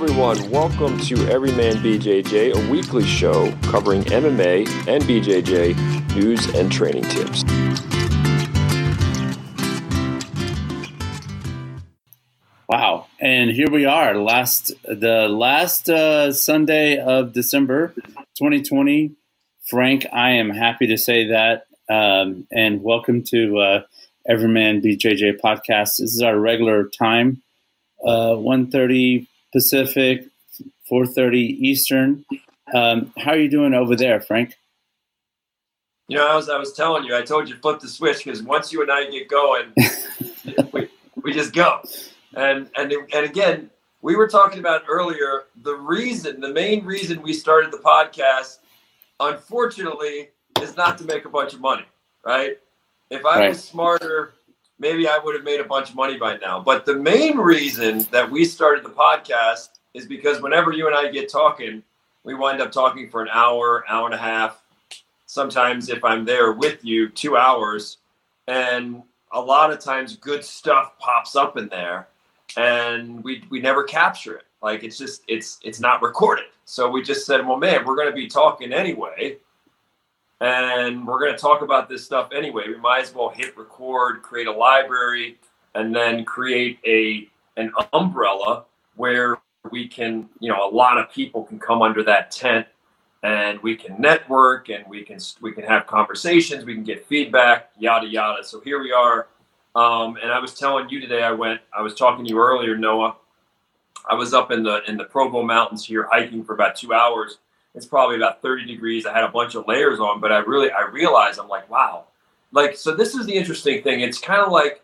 everyone. Welcome to Everyman BJJ, a weekly show covering MMA and BJJ news and training tips. Wow! And here we are, last the last uh, Sunday of December, 2020. Frank, I am happy to say that, um, and welcome to uh, Everyman BJJ podcast. This is our regular time, uh, 1.30 Pacific, 4.30 Eastern. Um, how are you doing over there, Frank? You know, as I was telling you, I told you flip the switch because once you and I get going, we, we just go. And, and, and again, we were talking about earlier the reason, the main reason we started the podcast, unfortunately, is not to make a bunch of money, right? If I right. was smarter, maybe I would have made a bunch of money by now. But the main reason that we started the podcast is because whenever you and I get talking, we wind up talking for an hour, hour and a half. Sometimes, if I'm there with you, two hours. And a lot of times, good stuff pops up in there, and we we never capture it. Like it's just it's it's not recorded. So we just said, well, man, we're going to be talking anyway and we're going to talk about this stuff anyway. We might as well hit record, create a library, and then create a an umbrella where we can, you know, a lot of people can come under that tent and we can network and we can we can have conversations, we can get feedback, yada yada. So here we are. Um, and I was telling you today, I went, I was talking to you earlier, Noah. I was up in the in the Provo Mountains here hiking for about two hours it's probably about 30 degrees. I had a bunch of layers on, but I really, I realized I'm like, wow. Like, so this is the interesting thing. It's kind of like,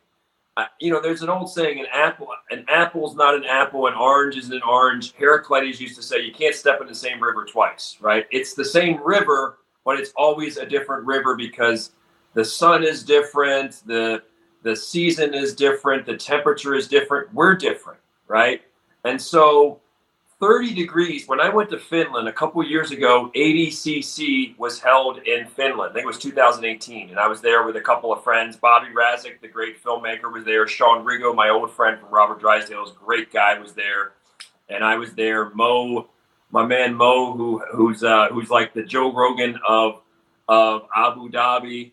uh, you know, there's an old saying: an apple, an apple's not an apple, an orange isn't an orange. Heraclitus used to say, you can't step in the same river twice, right? It's the same river, but it's always a different river because the sun is different, the the season is different, the temperature is different. We're different, right? And so 30 degrees. When I went to Finland a couple years ago, ADCC was held in Finland. I think it was 2018. And I was there with a couple of friends. Bobby Razak, the great filmmaker, was there. Sean Rigo, my old friend from Robert Drysdale's great guy, was there. And I was there. Mo, my man Mo, who who's uh, who's like the Joe Rogan of of Abu Dhabi,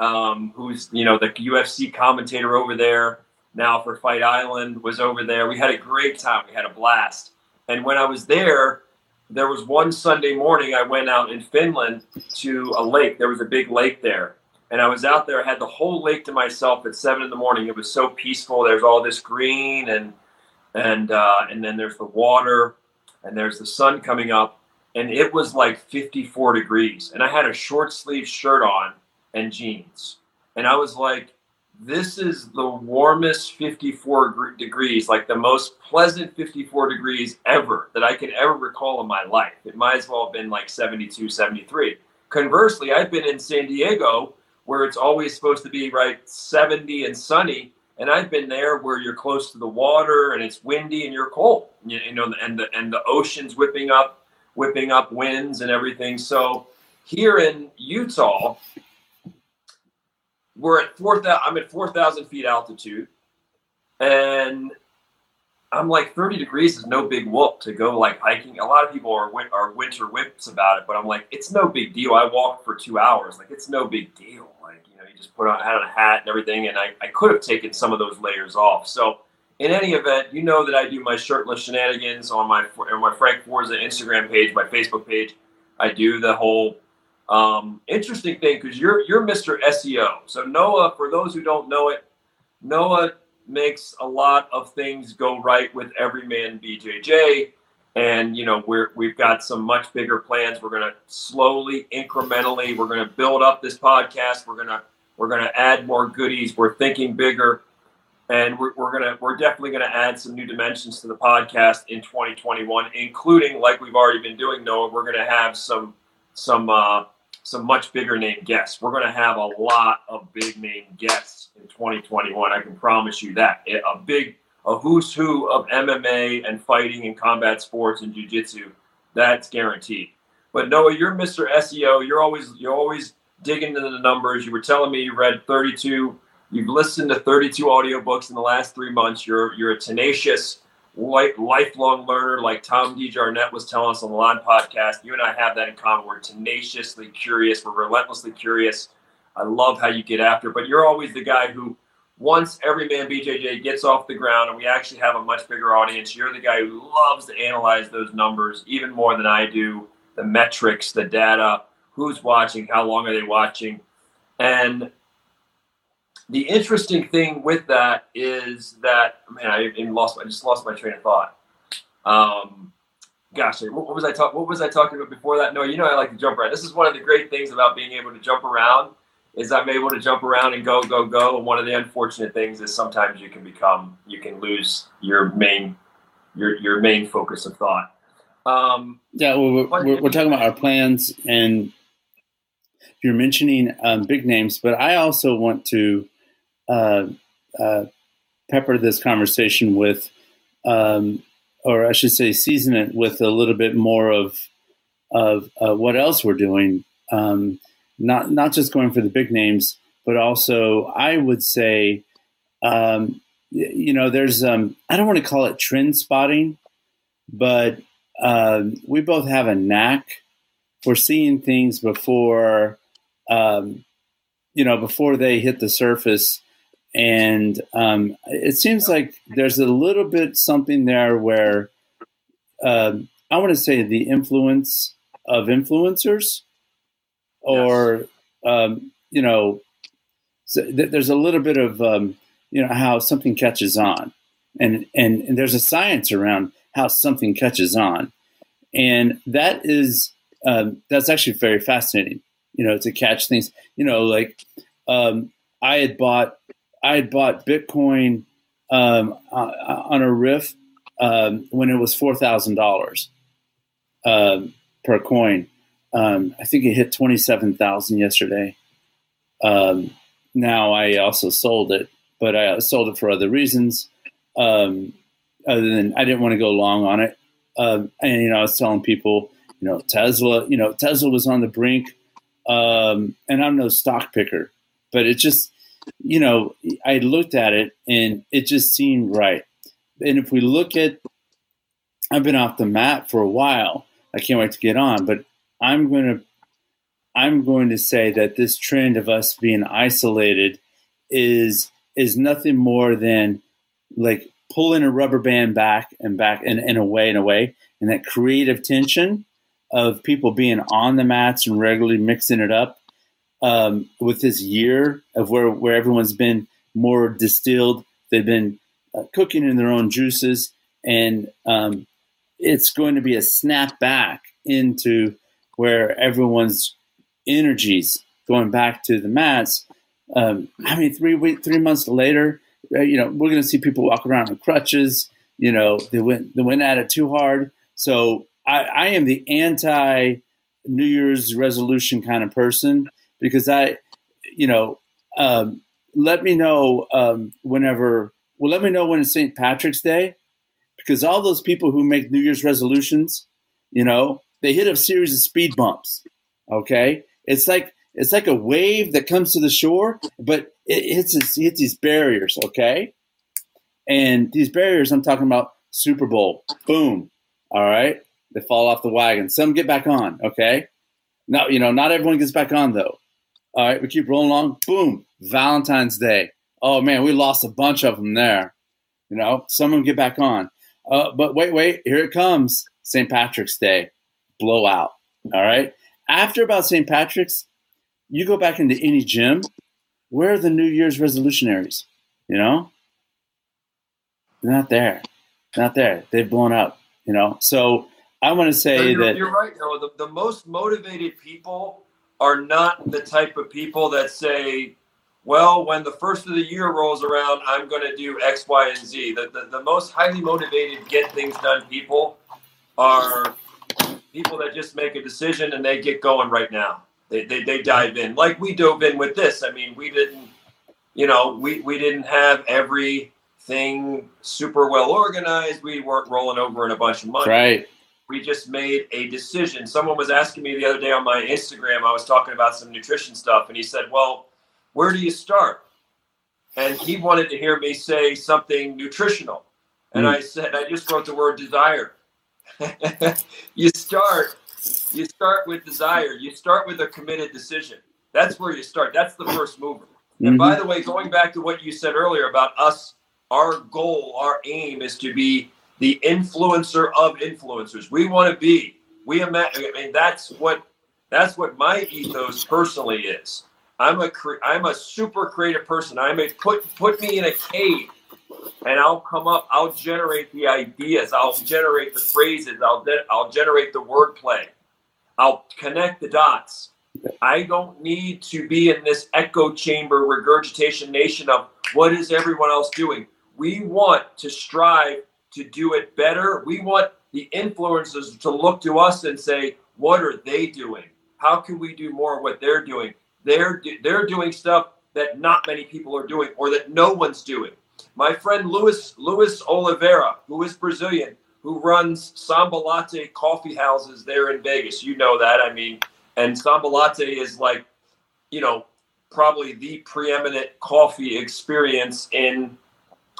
um, who's you know the UFC commentator over there now for Fight Island, was over there. We had a great time. We had a blast and when I was there, there was one Sunday morning I went out in Finland to a lake. There was a big lake there. And I was out there, I had the whole lake to myself at seven in the morning. It was so peaceful. There's all this green and and uh, and then there's the water and there's the sun coming up. And it was like 54 degrees. And I had a short sleeve shirt on and jeans. And I was like, this is the warmest 54 degrees, like the most pleasant 54 degrees ever that I can ever recall in my life. It might as well have been like 72, 73. Conversely, I've been in San Diego where it's always supposed to be right 70 and sunny. And I've been there where you're close to the water and it's windy and you're cold, you know, and the and the ocean's whipping up, whipping up winds and everything. So here in Utah, we're at four thousand. I'm at four thousand feet altitude, and I'm like 30 degrees is no big whoop to go like hiking. A lot of people are are winter whips about it, but I'm like, it's no big deal. I walked for two hours. Like it's no big deal. Like you know, you just put on had a hat and everything, and I, I could have taken some of those layers off. So in any event, you know that I do my shirtless shenanigans on my on my Frank Forza Instagram page, my Facebook page. I do the whole um, interesting thing because you're you're Mr. SEO. So Noah, for those who don't know it, Noah makes a lot of things go right with Everyman BJJ, and you know we're we've got some much bigger plans. We're gonna slowly, incrementally, we're gonna build up this podcast. We're gonna we're gonna add more goodies. We're thinking bigger, and we're, we're gonna we're definitely gonna add some new dimensions to the podcast in 2021, including like we've already been doing. Noah, we're gonna have some some uh, some much bigger name guests. We're going to have a lot of big name guests in 2021. I can promise you that. A big, a who's who of MMA and fighting and combat sports and jujitsu. That's guaranteed. But Noah, you're Mr. SEO. You're always you're always digging into the numbers. You were telling me you read 32. You've listened to 32 audiobooks in the last three months. You're you're a tenacious like lifelong learner like Tom DeJarnett was telling us on the Line podcast. You and I have that in common. We're tenaciously curious. We're relentlessly curious. I love how you get after, but you're always the guy who once every man BJJ gets off the ground and we actually have a much bigger audience, you're the guy who loves to analyze those numbers even more than I do. The metrics, the data, who's watching, how long are they watching, and the interesting thing with that is that man, I lost. I just lost my train of thought. Um, gosh, what, what was I talking? What was I talking about before that? No, you know I like to jump around. This is one of the great things about being able to jump around is I'm able to jump around and go, go, go. And one of the unfortunate things is sometimes you can become, you can lose your main, your your main focus of thought. Um, yeah, well, we're, we're, we're, talking about our plans, and you're mentioning um, big names, but I also want to uh, uh, pepper this conversation with, um, or I should say, season it with a little bit more of of uh, what else we're doing. Um, not not just going for the big names, but also I would say, um, you know, there's um, I don't want to call it trend spotting, but um, we both have a knack for seeing things before, um, you know, before they hit the surface and um, it seems like there's a little bit something there where uh, I want to say the influence of influencers, or yes. um, you know, so th- there's a little bit of um, you know how something catches on, and, and and there's a science around how something catches on, and that is um, that's actually very fascinating. You know, to catch things. You know, like um, I had bought I had bought Bitcoin um, uh, on a riff um, when it was four thousand dollars um, per coin. Um, I think it hit twenty seven thousand yesterday. Um, now I also sold it, but I sold it for other reasons. Other than I didn't want to go long on it, and you know I was telling people, you know Tesla, you know Tesla was on the brink, and I'm no stock picker, but it just you know, I looked at it and it just seemed right. And if we look at, I've been off the mat for a while. I can't wait to get on, but I'm going to, I'm going to say that this trend of us being isolated is is nothing more than like pulling a rubber band back and back and, and away and away, and that creative tension of people being on the mats and regularly mixing it up um, with this year of where where everyone's been more distilled. They've been uh, cooking in their own juices, and um, it's going to be a snap back into where everyone's energies going back to the mats. Um, I mean, three week, three months later, uh, you know, we're going to see people walk around on crutches. You know, they went they went at it too hard. So I, I am the anti New Year's resolution kind of person because I, you know, um, let me know um, whenever. Well, let me know when it's St. Patrick's Day, because all those people who make New Year's resolutions, you know, they hit a series of speed bumps. Okay, it's like it's like a wave that comes to the shore, but it hits it hits these barriers. Okay, and these barriers, I'm talking about Super Bowl. Boom. All right, they fall off the wagon. Some get back on. Okay, now you know not everyone gets back on though. All right, we keep rolling along. Boom, Valentine's Day. Oh man, we lost a bunch of them there. You know, some of them get back on. Uh, but wait, wait, here it comes. St. Patrick's Day, blowout. All right. After about St. Patrick's, you go back into any gym. Where are the New Year's resolutionaries? You know, They're not there. Not there. They've blown up. You know, so I want to say you're, that you're right. Though the, the most motivated people are not the type of people that say, well, when the first of the year rolls around, I'm going to do X, Y, and Z. The, the, the most highly motivated, get things done people are people that just make a decision and they get going right now. They, they, they dive in like we dove in with this. I mean, we didn't, you know, we, we didn't have everything super well organized. We weren't rolling over in a bunch of money. Right we just made a decision. Someone was asking me the other day on my Instagram, I was talking about some nutrition stuff, and he said, Well, where do you start? And he wanted to hear me say something nutritional. and mm. I said I just wrote the word desire. you start you start with desire. You start with a committed decision. That's where you start. That's the first mover. Mm-hmm. And by the way, going back to what you said earlier about us, our goal, our aim is to be the influencer of influencers. We want to be. We imagine. I mean, that's what that's what my ethos personally is. I'm a I'm a super creative person. I'm a put put me in a cave, and I'll come up. I'll generate the ideas. I'll generate the phrases. I'll I'll generate the wordplay. I'll connect the dots. I don't need to be in this echo chamber regurgitation nation of what is everyone else doing. We want to strive to do it better. We want the influencers to look to us and say, what are they doing? How can we do more of what they're doing? They're they're doing stuff that not many people are doing or that no one's doing. My friend Luis Luis Oliveira, who is Brazilian, who runs Samba Latte coffee houses there in Vegas. You know that. I mean, and Samba Latte is like, you know, probably the preeminent coffee experience in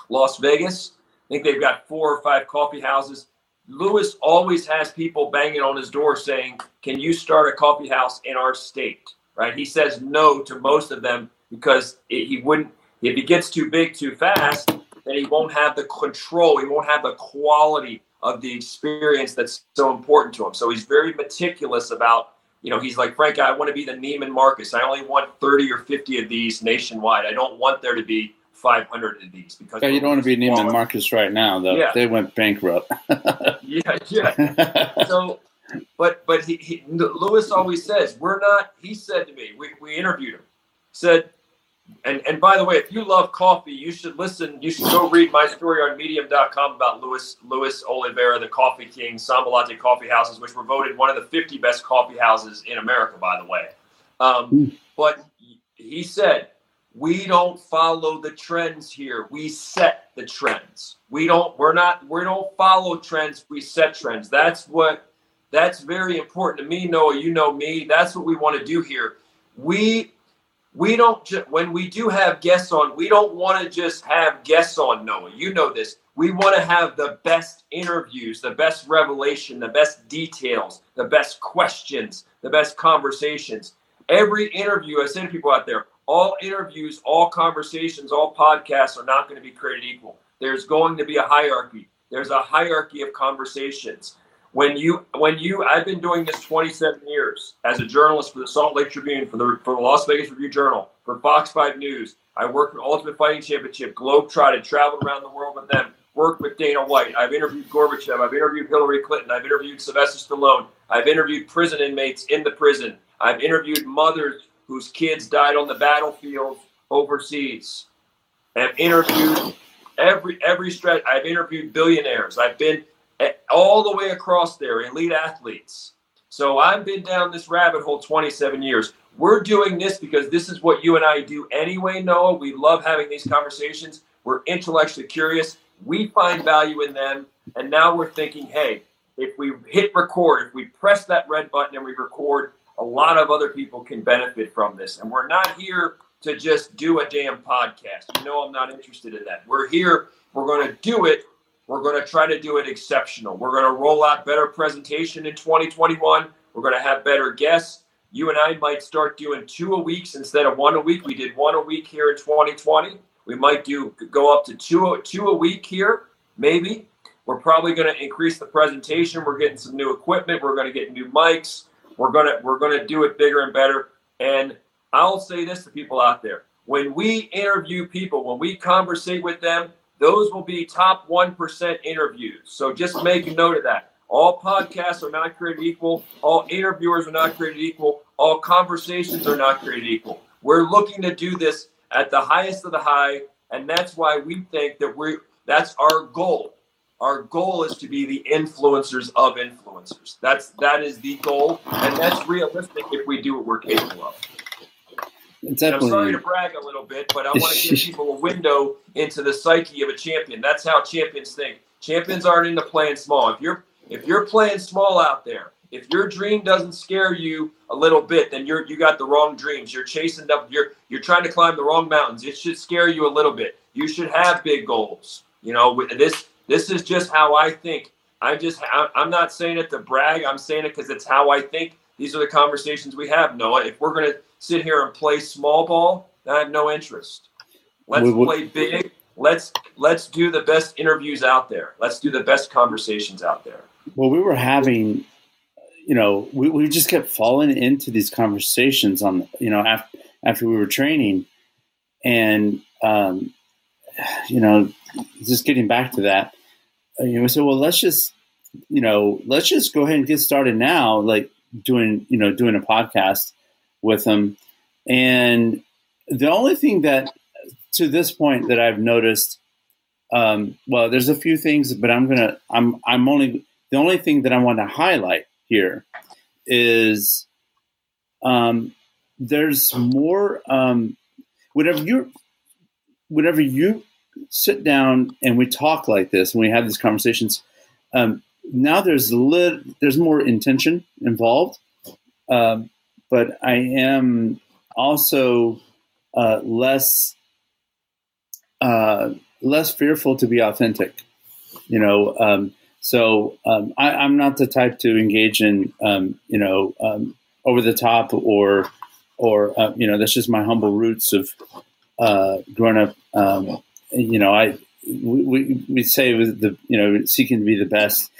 Las Vegas. Think they've got four or five coffee houses. Lewis always has people banging on his door saying, Can you start a coffee house in our state? Right? He says no to most of them because it, he wouldn't, if he gets too big too fast, then he won't have the control, he won't have the quality of the experience that's so important to him. So he's very meticulous about, you know, he's like, Frank, I want to be the Neiman Marcus. I only want 30 or 50 of these nationwide. I don't want there to be 500 of these because yeah, you don't want to be Neiman Marcus right now, though. Yeah. They went bankrupt. yeah, yeah. So, but but he, he, Lewis always says we're not. He said to me, we, we interviewed him, said, and and by the way, if you love coffee, you should listen. You should go read my story on Medium.com about Lewis Lewis Oliveira, the Coffee King, Samba Latte Coffee Houses, which were voted one of the 50 best coffee houses in America, by the way. Um, mm. But he said we don't follow the trends here. We set the trends. We don't we're not we don't follow trends we set trends. That's what that's very important to me noah. You know me. That's what we want to do here. We we don't ju- when we do have guests on we don't want to just have guests on noah. You know this. We want to have the best interviews the best revelation the best details the best questions the best conversations. Every interview i send people out there all interviews, all conversations, all podcasts are not going to be created equal. There's going to be a hierarchy. There's a hierarchy of conversations. When you, when you, I've been doing this 27 years as a journalist for the Salt Lake Tribune, for the for the Las Vegas Review Journal, for Fox 5 News. I worked with Ultimate Fighting Championship, Globetrotted, traveled around the world with them, worked with Dana White. I've interviewed Gorbachev. I've interviewed Hillary Clinton. I've interviewed Sylvester Stallone. I've interviewed prison inmates in the prison. I've interviewed mothers whose kids died on the battlefield overseas. I've interviewed every every stretch. I've interviewed billionaires. I've been all the way across there, elite athletes. So I've been down this rabbit hole 27 years. We're doing this because this is what you and I do anyway, Noah. We love having these conversations. We're intellectually curious. We find value in them. And now we're thinking, hey, if we hit record, if we press that red button and we record, a lot of other people can benefit from this. And we're not here to just do a damn podcast. You know, I'm not interested in that. We're here, we're going to do it. We're going to try to do it exceptional. We're going to roll out better presentation in 2021. We're going to have better guests. You and I might start doing two a week instead of one a week. We did one a week here in 2020. We might do go up to two two a week here, maybe. We're probably going to increase the presentation. We're getting some new equipment. We're going to get new mics. We're gonna we're gonna do it bigger and better. And I'll say this to people out there: when we interview people, when we conversate with them, those will be top one percent interviews. So just make note of that. All podcasts are not created equal. All interviewers are not created equal. All conversations are not created equal. We're looking to do this at the highest of the high, and that's why we think that we that's our goal our goal is to be the influencers of influencers. That's that is the goal, and that's realistic if we do what we're capable of. Definitely. I'm sorry to brag a little bit, but I want to give people a window into the psyche of a champion. That's how champions think. Champions aren't into playing small. If you're if you're playing small out there, if your dream doesn't scare you a little bit, then you're you got the wrong dreams. You're chasing up. You're you're trying to climb the wrong mountains. It should scare you a little bit. You should have big goals. You know, this This is just how I think. I'm just I'm not saying it to brag. I'm saying it because it's how I think. These are the conversations we have, Noah. If we're going to sit here and play small ball, I have no interest. Let's we, we, play big. Let's let's do the best interviews out there. Let's do the best conversations out there. Well, we were having, you know, we, we just kept falling into these conversations on, you know, after after we were training, and um, you know, just getting back to that, you know, we said, well, let's just, you know, let's just go ahead and get started now, like doing, you know, doing a podcast with them, and the only thing that to this point that I've noticed, um, well, there's a few things, but I'm gonna, I'm, I'm only the only thing that I want to highlight here is um, there's more. Um, whenever you, whenever you sit down and we talk like this and we have these conversations, um, now there's lit, there's more intention involved. Um, but I am also uh, less uh, less fearful to be authentic. You know, um, so um, I, am not the type to engage in um, you know um, over the top or or uh, you know that's just my humble roots of uh, growing up. Um, you know, I we, we say with the you know seeking to be the best,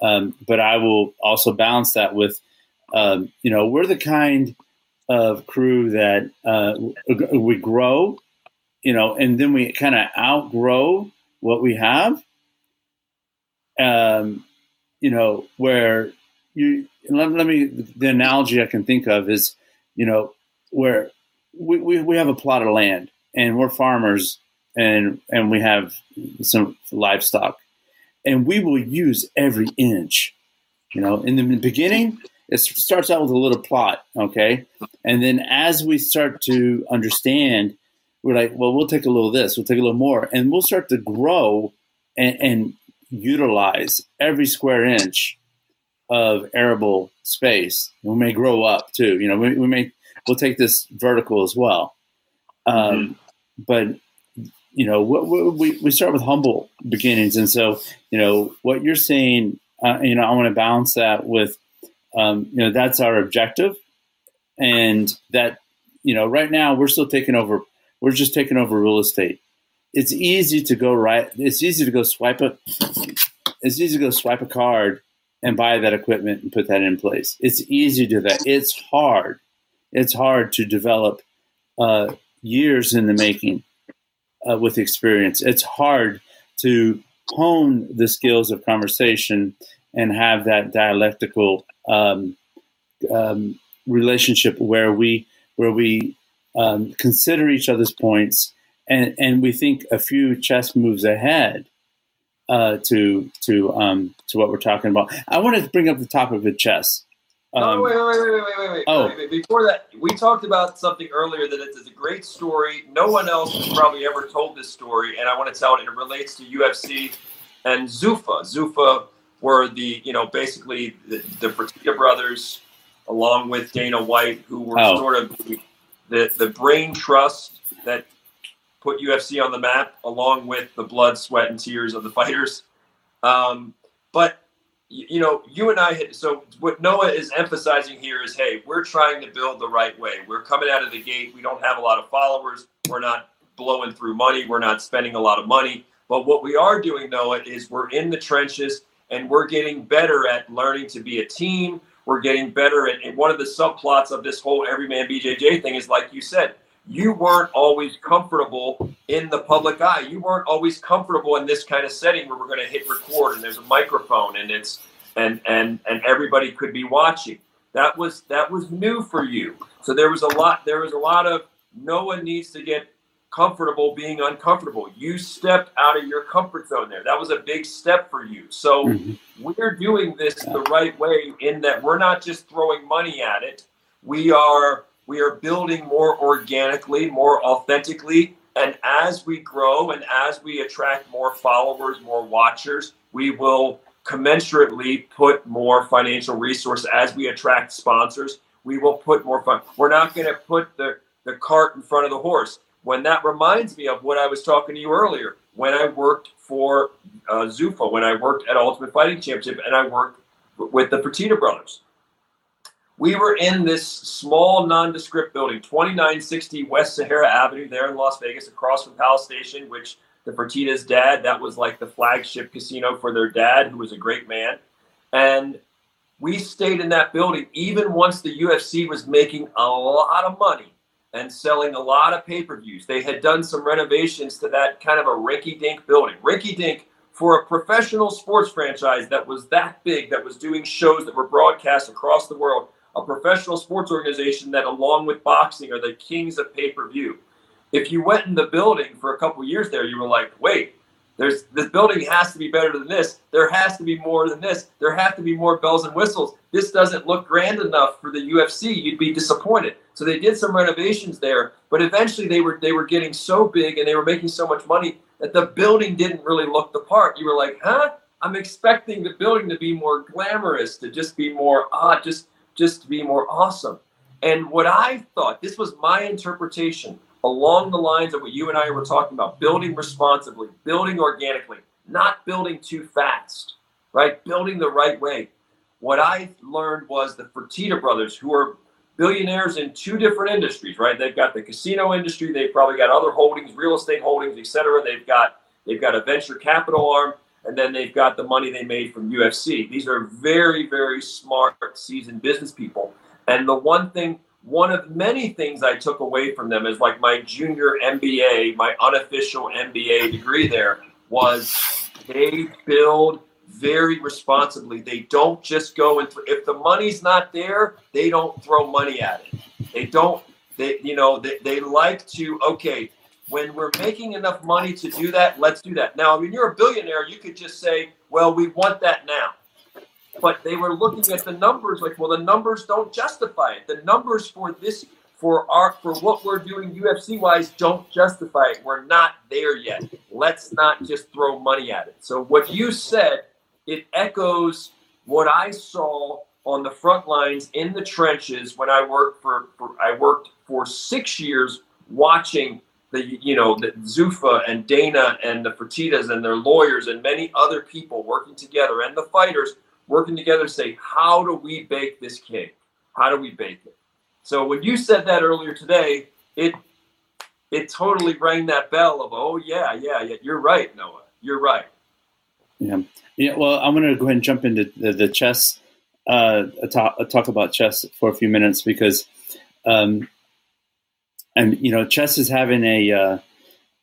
um, but I will also balance that with you know we're the kind of crew that uh, we grow, you know, and then we kind of outgrow what we have. Um, you know, where you let, let, me the analogy I can think of is, you know, where we, we, we have a plot of land and we're farmers and and we have some livestock and we will use every inch. You know, in the beginning, it starts out with a little plot, okay? And then as we start to understand, we're like, well, we'll take a little of this, we'll take a little more, and we'll start to grow and, and utilize every square inch of arable space. We may grow up too, you know, we, we may, we'll take this vertical as well. Um, mm-hmm. But, you know, we, we start with humble beginnings. And so, you know, what you're saying, uh, you know, I want to balance that with um, you know, that's our objective. And that, you know, right now we're still taking over, we're just taking over real estate. It's easy to go right. It's easy to go swipe a, it's easy to go swipe a card and buy that equipment and put that in place. It's easy to do that. It's hard. It's hard to develop uh, years in the making uh, with experience. It's hard to hone the skills of conversation and have that dialectical um, um, relationship where we where we um, consider each other's points and and we think a few chess moves ahead uh, to to um, to what we're talking about. I want to bring up the topic of chess. Oh, wait, wait, wait, wait, wait, wait, wait. Oh. Wait, Before that, we talked about something earlier that it's a great story. No one else has probably ever told this story, and I want to tell it. And It relates to UFC and Zuffa. Zuffa were the you know basically the, the Fertitta brothers, along with Dana White, who were oh. sort of the, the, the brain trust that put UFC on the map, along with the blood, sweat, and tears of the fighters. Um, but you know, you and I so what Noah is emphasizing here is, hey, we're trying to build the right way. We're coming out of the gate. We don't have a lot of followers. We're not blowing through money. We're not spending a lot of money. But what we are doing, Noah, is we're in the trenches and we're getting better at learning to be a team. We're getting better at and one of the subplots of this whole everyman BJJ thing is like you said, you weren't always comfortable in the public eye. You weren't always comfortable in this kind of setting where we're going to hit record and there's a microphone and it's and and and everybody could be watching. That was that was new for you. So there was a lot there was a lot of no one needs to get comfortable being uncomfortable. You stepped out of your comfort zone there. That was a big step for you. So mm-hmm. we're doing this the right way in that we're not just throwing money at it. We are we are building more organically, more authentically, and as we grow and as we attract more followers, more watchers, we will commensurately put more financial resources as we attract sponsors. We will put more fun. We're not going to put the the cart in front of the horse when that reminds me of what I was talking to you earlier when I worked for uh, Zuffa when I worked at Ultimate Fighting Championship, and I worked with the Fertitta brothers. We were in this small nondescript building, 2960 West Sahara Avenue, there in Las Vegas, across from Palace Station, which the Fertitta's dad, that was like the flagship casino for their dad, who was a great man. And we stayed in that building even once the UFC was making a lot of money and selling a lot of pay per views. They had done some renovations to that kind of a rinky dink building. Rinky dink for a professional sports franchise that was that big, that was doing shows that were broadcast across the world, a professional sports organization that, along with boxing, are the kings of pay per view. If you went in the building for a couple years there, you were like, wait, there's this building has to be better than this. There has to be more than this. There have to be more bells and whistles. This doesn't look grand enough for the UFC. You'd be disappointed. So they did some renovations there, but eventually they were they were getting so big and they were making so much money that the building didn't really look the part. You were like, huh? I'm expecting the building to be more glamorous, to just be more ah, just just to be more awesome. And what I thought, this was my interpretation along the lines of what you and I were talking about building responsibly, building organically, not building too fast, right? Building the right way. What I learned was the Fertitta brothers, who are billionaires in two different industries, right? They've got the casino industry, they've probably got other holdings, real estate holdings, etc. They've got they've got a venture capital arm, and then they've got the money they made from UFC. These are very, very smart, seasoned business people. And the one thing one of many things I took away from them is like my junior MBA, my unofficial MBA degree there was they build very responsibly. They don't just go and th- if the money's not there, they don't throw money at it. They don't they you know they, they like to okay when we're making enough money to do that, let's do that. Now, when you're a billionaire, you could just say, well, we want that now but they were looking at the numbers like, well, the numbers don't justify it. The numbers for this, for our, for what we're doing UFC wise, don't justify it. We're not there yet. Let's not just throw money at it. So what you said, it echoes what I saw on the front lines in the trenches when I worked for, for I worked for six years watching the you know the Zuffa and Dana and the Fertittas and their lawyers and many other people working together and the fighters working together to say, how do we bake this cake? How do we bake it? So when you said that earlier today, it it totally rang that bell of, oh yeah, yeah, yeah, you're right, Noah, you're right. Yeah, yeah. Well, I'm going to go ahead and jump into the, the chess, uh, talk, talk about chess for a few minutes because, um, and you know, chess is having a uh,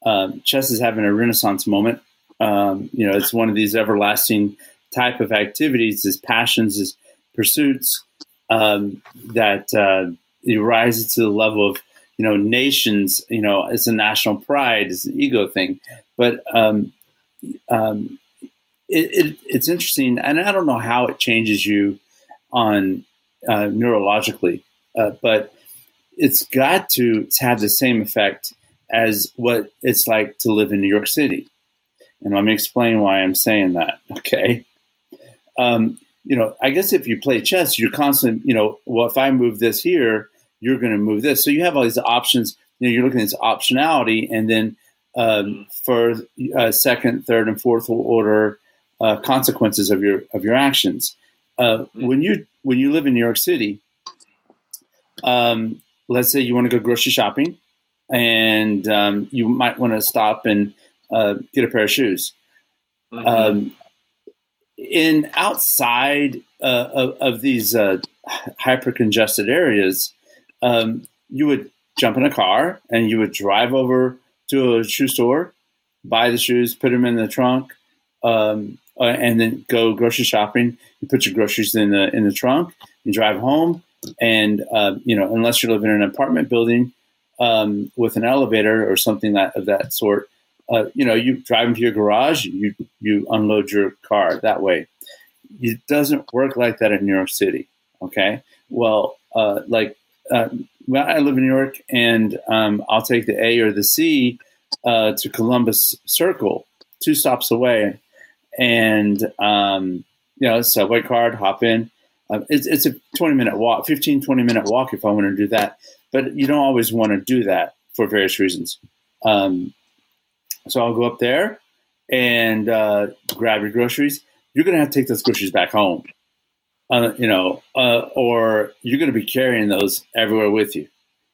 um, chess is having a renaissance moment. Um, you know, it's one of these everlasting type of activities, his passions, his pursuits um, that uh, it rises to the level of you know nations. You know, it's a national pride, it's an ego thing. But um, um, it, it, it's interesting, and I don't know how it changes you on uh, neurologically, uh, but it's got to have the same effect as what it's like to live in New York City. And let me explain why I'm saying that. Okay um, you know, I guess if you play chess, you're constant, you know, well, if I move this here, you're going to move this. So you have all these options. You know, you're looking at this optionality, and then um, for uh, second, third, and fourth order uh, consequences of your of your actions. Uh, when you when you live in New York City, um, let's say you want to go grocery shopping, and um, you might want to stop and uh, get a pair of shoes. Mm-hmm. Um, in outside uh, of, of, these uh, hyper congested areas, um, you would jump in a car and you would drive over to a shoe store, buy the shoes, put them in the trunk, um, uh, and then go grocery shopping. You put your groceries in the in the trunk. You drive home, and uh, you know, unless you're living in an apartment building um, with an elevator or something that of that sort, uh, you know, you drive into your garage, you you unload your car that way. It doesn't work like that in New York City. Okay, well, uh, like uh, well, I live in New York, and um, I'll take the A or the C uh, to Columbus Circle, two stops away, and um, you know, subway card, hop in. Uh, it's, it's a 20 minute walk, 15, 20 minute walk if I want to do that. But you don't always want to do that for various reasons. Um, so I'll go up there and uh, grab your groceries, you're going to have to take those groceries back home. Uh, you know, uh, or you're going to be carrying those everywhere with you.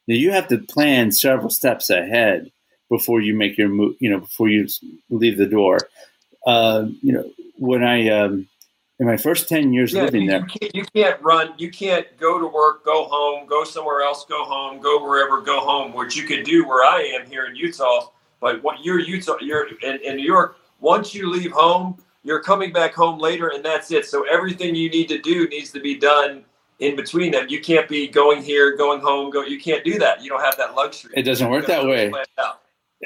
Now, you have to plan several steps ahead before you make your move. You know, before you leave the door. Uh, you know, when I um, in my first ten years yeah, living you, there, you can't, you can't run. You can't go to work, go home, go somewhere else, go home, go wherever, go home. Which you can do where I am here in Utah. But what you're Utah, you're in, in New York. Once you leave home, you're coming back home later and that's it. So everything you need to do needs to be done in between them. You can't be going here, going home, go. You can't do that. You don't have that luxury. It doesn't work that way.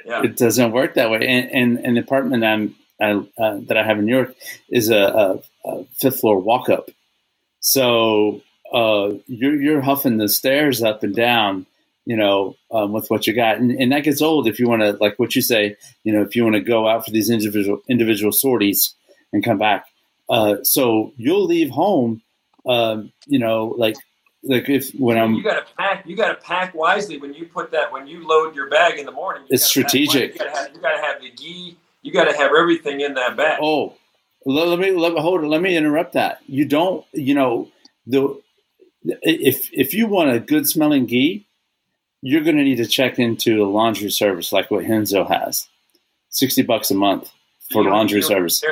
Yeah. It doesn't work that way. And, and, the apartment I'm I, uh, that I have in New York is a, a, a fifth floor walk up. So uh, you're you're huffing the stairs up and down, you know, um, with what you got, and, and that gets old if you want to, like what you say, you know, if you want to go out for these individual individual sorties and come back. Uh, so you'll leave home, um, you know, like like if when I'm you got to pack you got to pack wisely when you put that when you load your bag in the morning. It's strategic. You got to have you got to have the gi. You got to have everything in that bag. Oh, let, let me let me hold it. Let me interrupt that. You don't. You know the if if you want a good smelling gi, you're going to need to check into a laundry service like what Henzo has, sixty bucks a month for laundry service.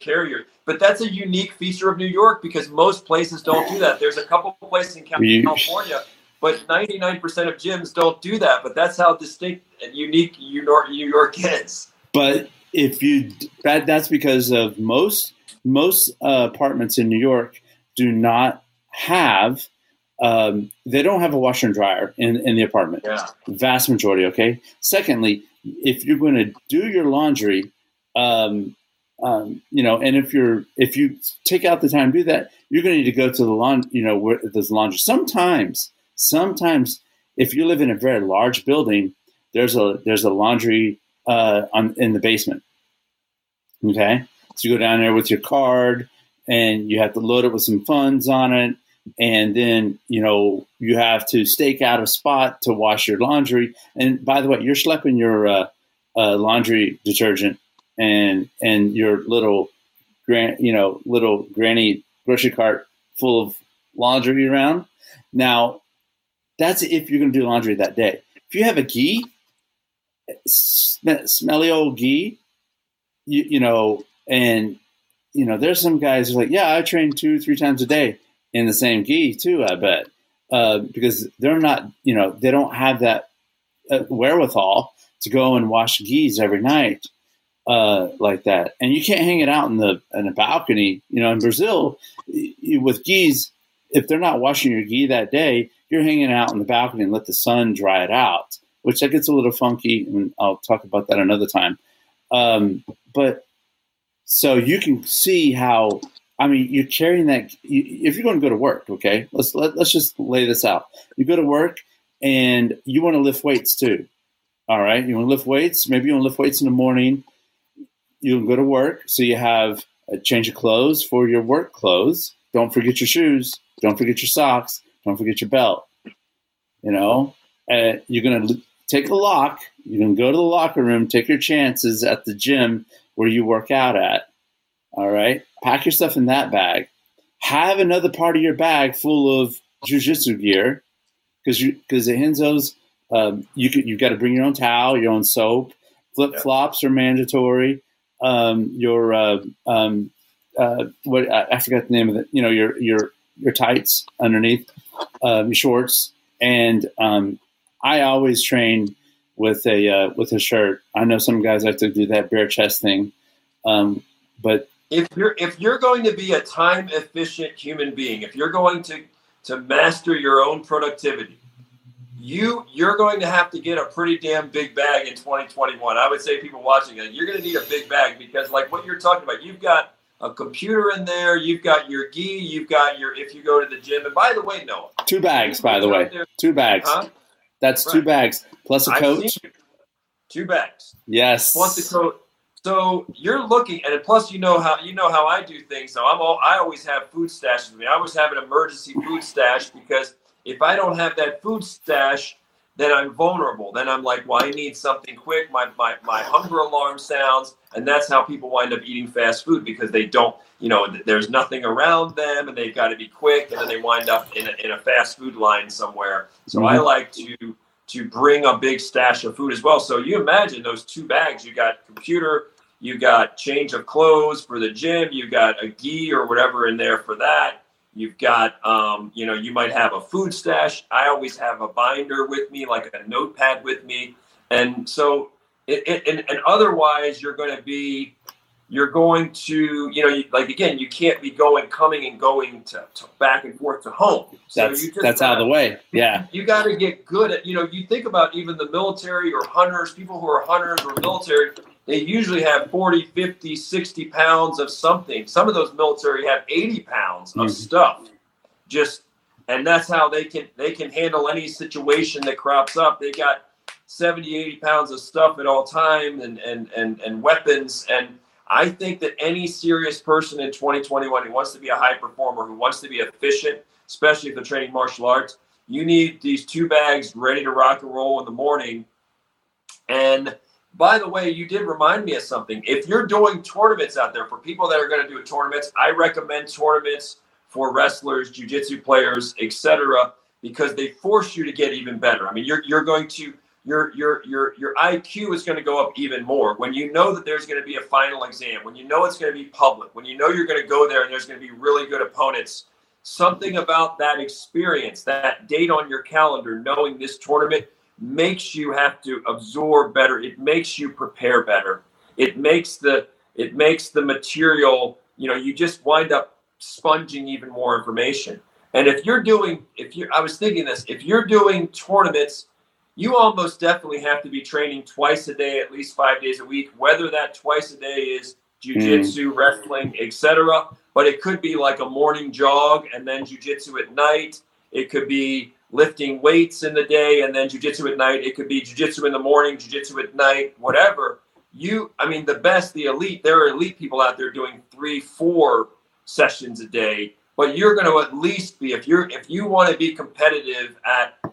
Carrier, but that's a unique feature of New York because most places don't do that. There's a couple places in California, but 99% of gyms don't do that. But that's how distinct and unique New York, New York is. But if you that that's because of most most uh, apartments in New York do not have um, they don't have a washer and dryer in, in the apartment. Yeah. Vast majority. Okay. Secondly, if you're going to do your laundry, um, um, you know, and if you're if you take out the time to do that, you're going to need to go to the lawn, you know, where there's laundry. Sometimes, sometimes, if you live in a very large building, there's a there's a laundry uh, on in the basement. Okay, so you go down there with your card, and you have to load it with some funds on it, and then you know you have to stake out a spot to wash your laundry. And by the way, you're schlepping your uh, uh, laundry detergent and and your little gran you know little granny grocery cart full of laundry around. Now, that's if you're going to do laundry that day. If you have a gi, sm- smelly old gee, you, you know, and you know, there's some guys who are like, yeah, I train two, three times a day in the same gi too. I bet uh, because they're not, you know, they don't have that uh, wherewithal to go and wash gis every night uh, like that, and you can't hang it out in the in a balcony. You know, in Brazil, with gis, if they're not washing your gi that day, you're hanging out in the balcony and let the sun dry it out, which that gets a little funky, and I'll talk about that another time. Um, but so you can see how I mean, you're carrying that. If you're going to go to work, okay, let's let, us let us just lay this out. You go to work and you want to lift weights too. All right, you want to lift weights. Maybe you want to lift weights in the morning you go to work, so you have a change of clothes for your work clothes. Don't forget your shoes. Don't forget your socks. Don't forget your belt. You know, uh, you're gonna take a lock. You can go to the locker room, take your chances at the gym where you work out at. All right, pack your stuff in that bag. Have another part of your bag full of jujitsu gear because you because the Henzo's um, you you got to bring your own towel, your own soap. Flip flops are mandatory um, your uh, um, uh, what I forgot the name of it. You know your your your tights underneath um, your shorts, and um, I always train with a uh, with a shirt. I know some guys like to do that bare chest thing, um, but if you're if you're going to be a time efficient human being, if you're going to to master your own productivity, you you're going to have to get a pretty damn big bag in 2021. I would say people watching it, you're going to need a big bag because like what you're talking about, you've got a computer in there, you've got your gi, you've got your if you go to the gym. And by the way, Noah, two bags. By the way, there, two bags. Huh? That's right. two bags plus a coat. Two bags. Yes. Plus the coat. So you're looking, and it plus you know how you know how I do things. So I'm all I always have food stashes with me. I always have an emergency food stash because if I don't have that food stash, then I'm vulnerable. Then I'm like, well, I need something quick. My, my, my hunger alarm sounds. And that's how people wind up eating fast food because they don't, you know, there's nothing around them and they've got to be quick. And then they wind up in a, in a fast food line somewhere. So mm-hmm. I like to, to bring a big stash of food as well. So you imagine those two bags, you got computer, you got change of clothes for the gym, you got a gi or whatever in there for that You've got, um, you know, you might have a food stash. I always have a binder with me, like a notepad with me. And so, it, it, and, and otherwise, you're going to be, you're going to, you know, you, like again, you can't be going, coming and going to, to back and forth to home. So that's that's gotta, out of the way. Yeah. You got to get good at, you know, you think about even the military or hunters, people who are hunters or military, they usually have 40, 50, 60 pounds of something. Some of those military have 80 pounds of mm-hmm. stuff. Just and that's how they can they can handle any situation that crops up. They got 70, 80 pounds of stuff at all time and and and, and weapons. And I think that any serious person in 2021 who wants to be a high performer, who wants to be efficient, especially if they're training martial arts, you need these two bags ready to rock and roll in the morning. And by the way, you did remind me of something. If you're doing tournaments out there for people that are going to do tournaments, I recommend tournaments for wrestlers, jiu-jitsu players, etc., because they force you to get even better. I mean, you're you're going to your your your your IQ is going to go up even more when you know that there's going to be a final exam, when you know it's going to be public, when you know you're going to go there and there's going to be really good opponents. Something about that experience, that date on your calendar, knowing this tournament makes you have to absorb better. It makes you prepare better. It makes the it makes the material, you know, you just wind up sponging even more information. And if you're doing if you I was thinking this, if you're doing tournaments, you almost definitely have to be training twice a day, at least 5 days a week, whether that twice a day is jiu-jitsu, mm. wrestling, etc. But it could be like a morning jog and then jiu-jitsu at night. It could be lifting weights in the day and then jujitsu at night. It could be jujitsu in the morning, jujitsu at night, whatever. You, I mean, the best, the elite, there are elite people out there doing three, four sessions a day. But you're going to at least be if you're if you want to be competitive at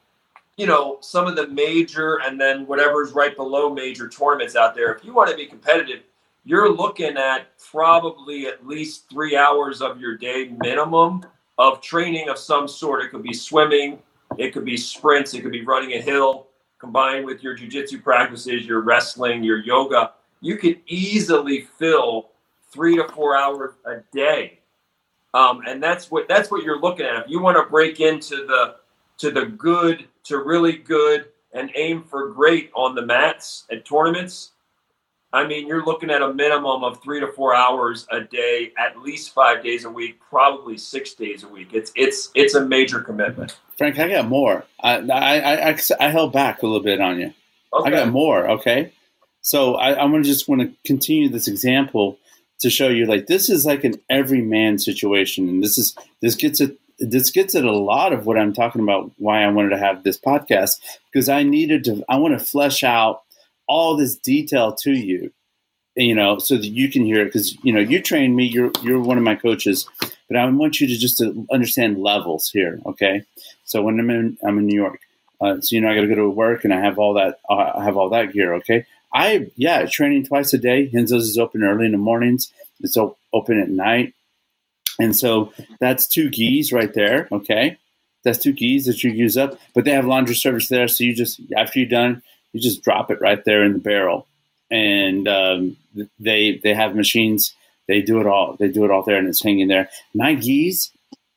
you know some of the major and then whatever's right below major tournaments out there. If you want to be competitive, you're looking at probably at least three hours of your day minimum of training of some sort. It could be swimming, it could be sprints, it could be running a hill combined with your jujitsu practices, your wrestling, your yoga. You could easily fill three to four hours a day. Um, and that's what that's what you're looking at. If you want to break into the to the good to really good and aim for great on the mats at tournaments, I mean, you're looking at a minimum of three to four hours a day, at least five days a week, probably six days a week. It's it's it's a major commitment. Frank, I got more. I I I, I held back a little bit on you. Okay. I got more. Okay, so I, I'm gonna just want to continue this example to show you like this is like an everyman situation, and this is this gets it this gets at a lot of what I'm talking about. Why I wanted to have this podcast because I needed to. I want to flesh out all this detail to you, you know, so that you can hear it. Because you know, you train me. You're you're one of my coaches, but I want you to just to understand levels here. Okay, so when I'm in I'm in New York, uh, so you know I got to go to work and I have all that uh, I have all that gear. Okay, I yeah training twice a day. Renzo's is open early in the mornings. It's open at night, and so that's two gis right there. Okay, that's two gis that you use up. But they have laundry service there, so you just after you're done, you just drop it right there in the barrel, and um, they they have machines. They do it all. They do it all there, and it's hanging there. My gis,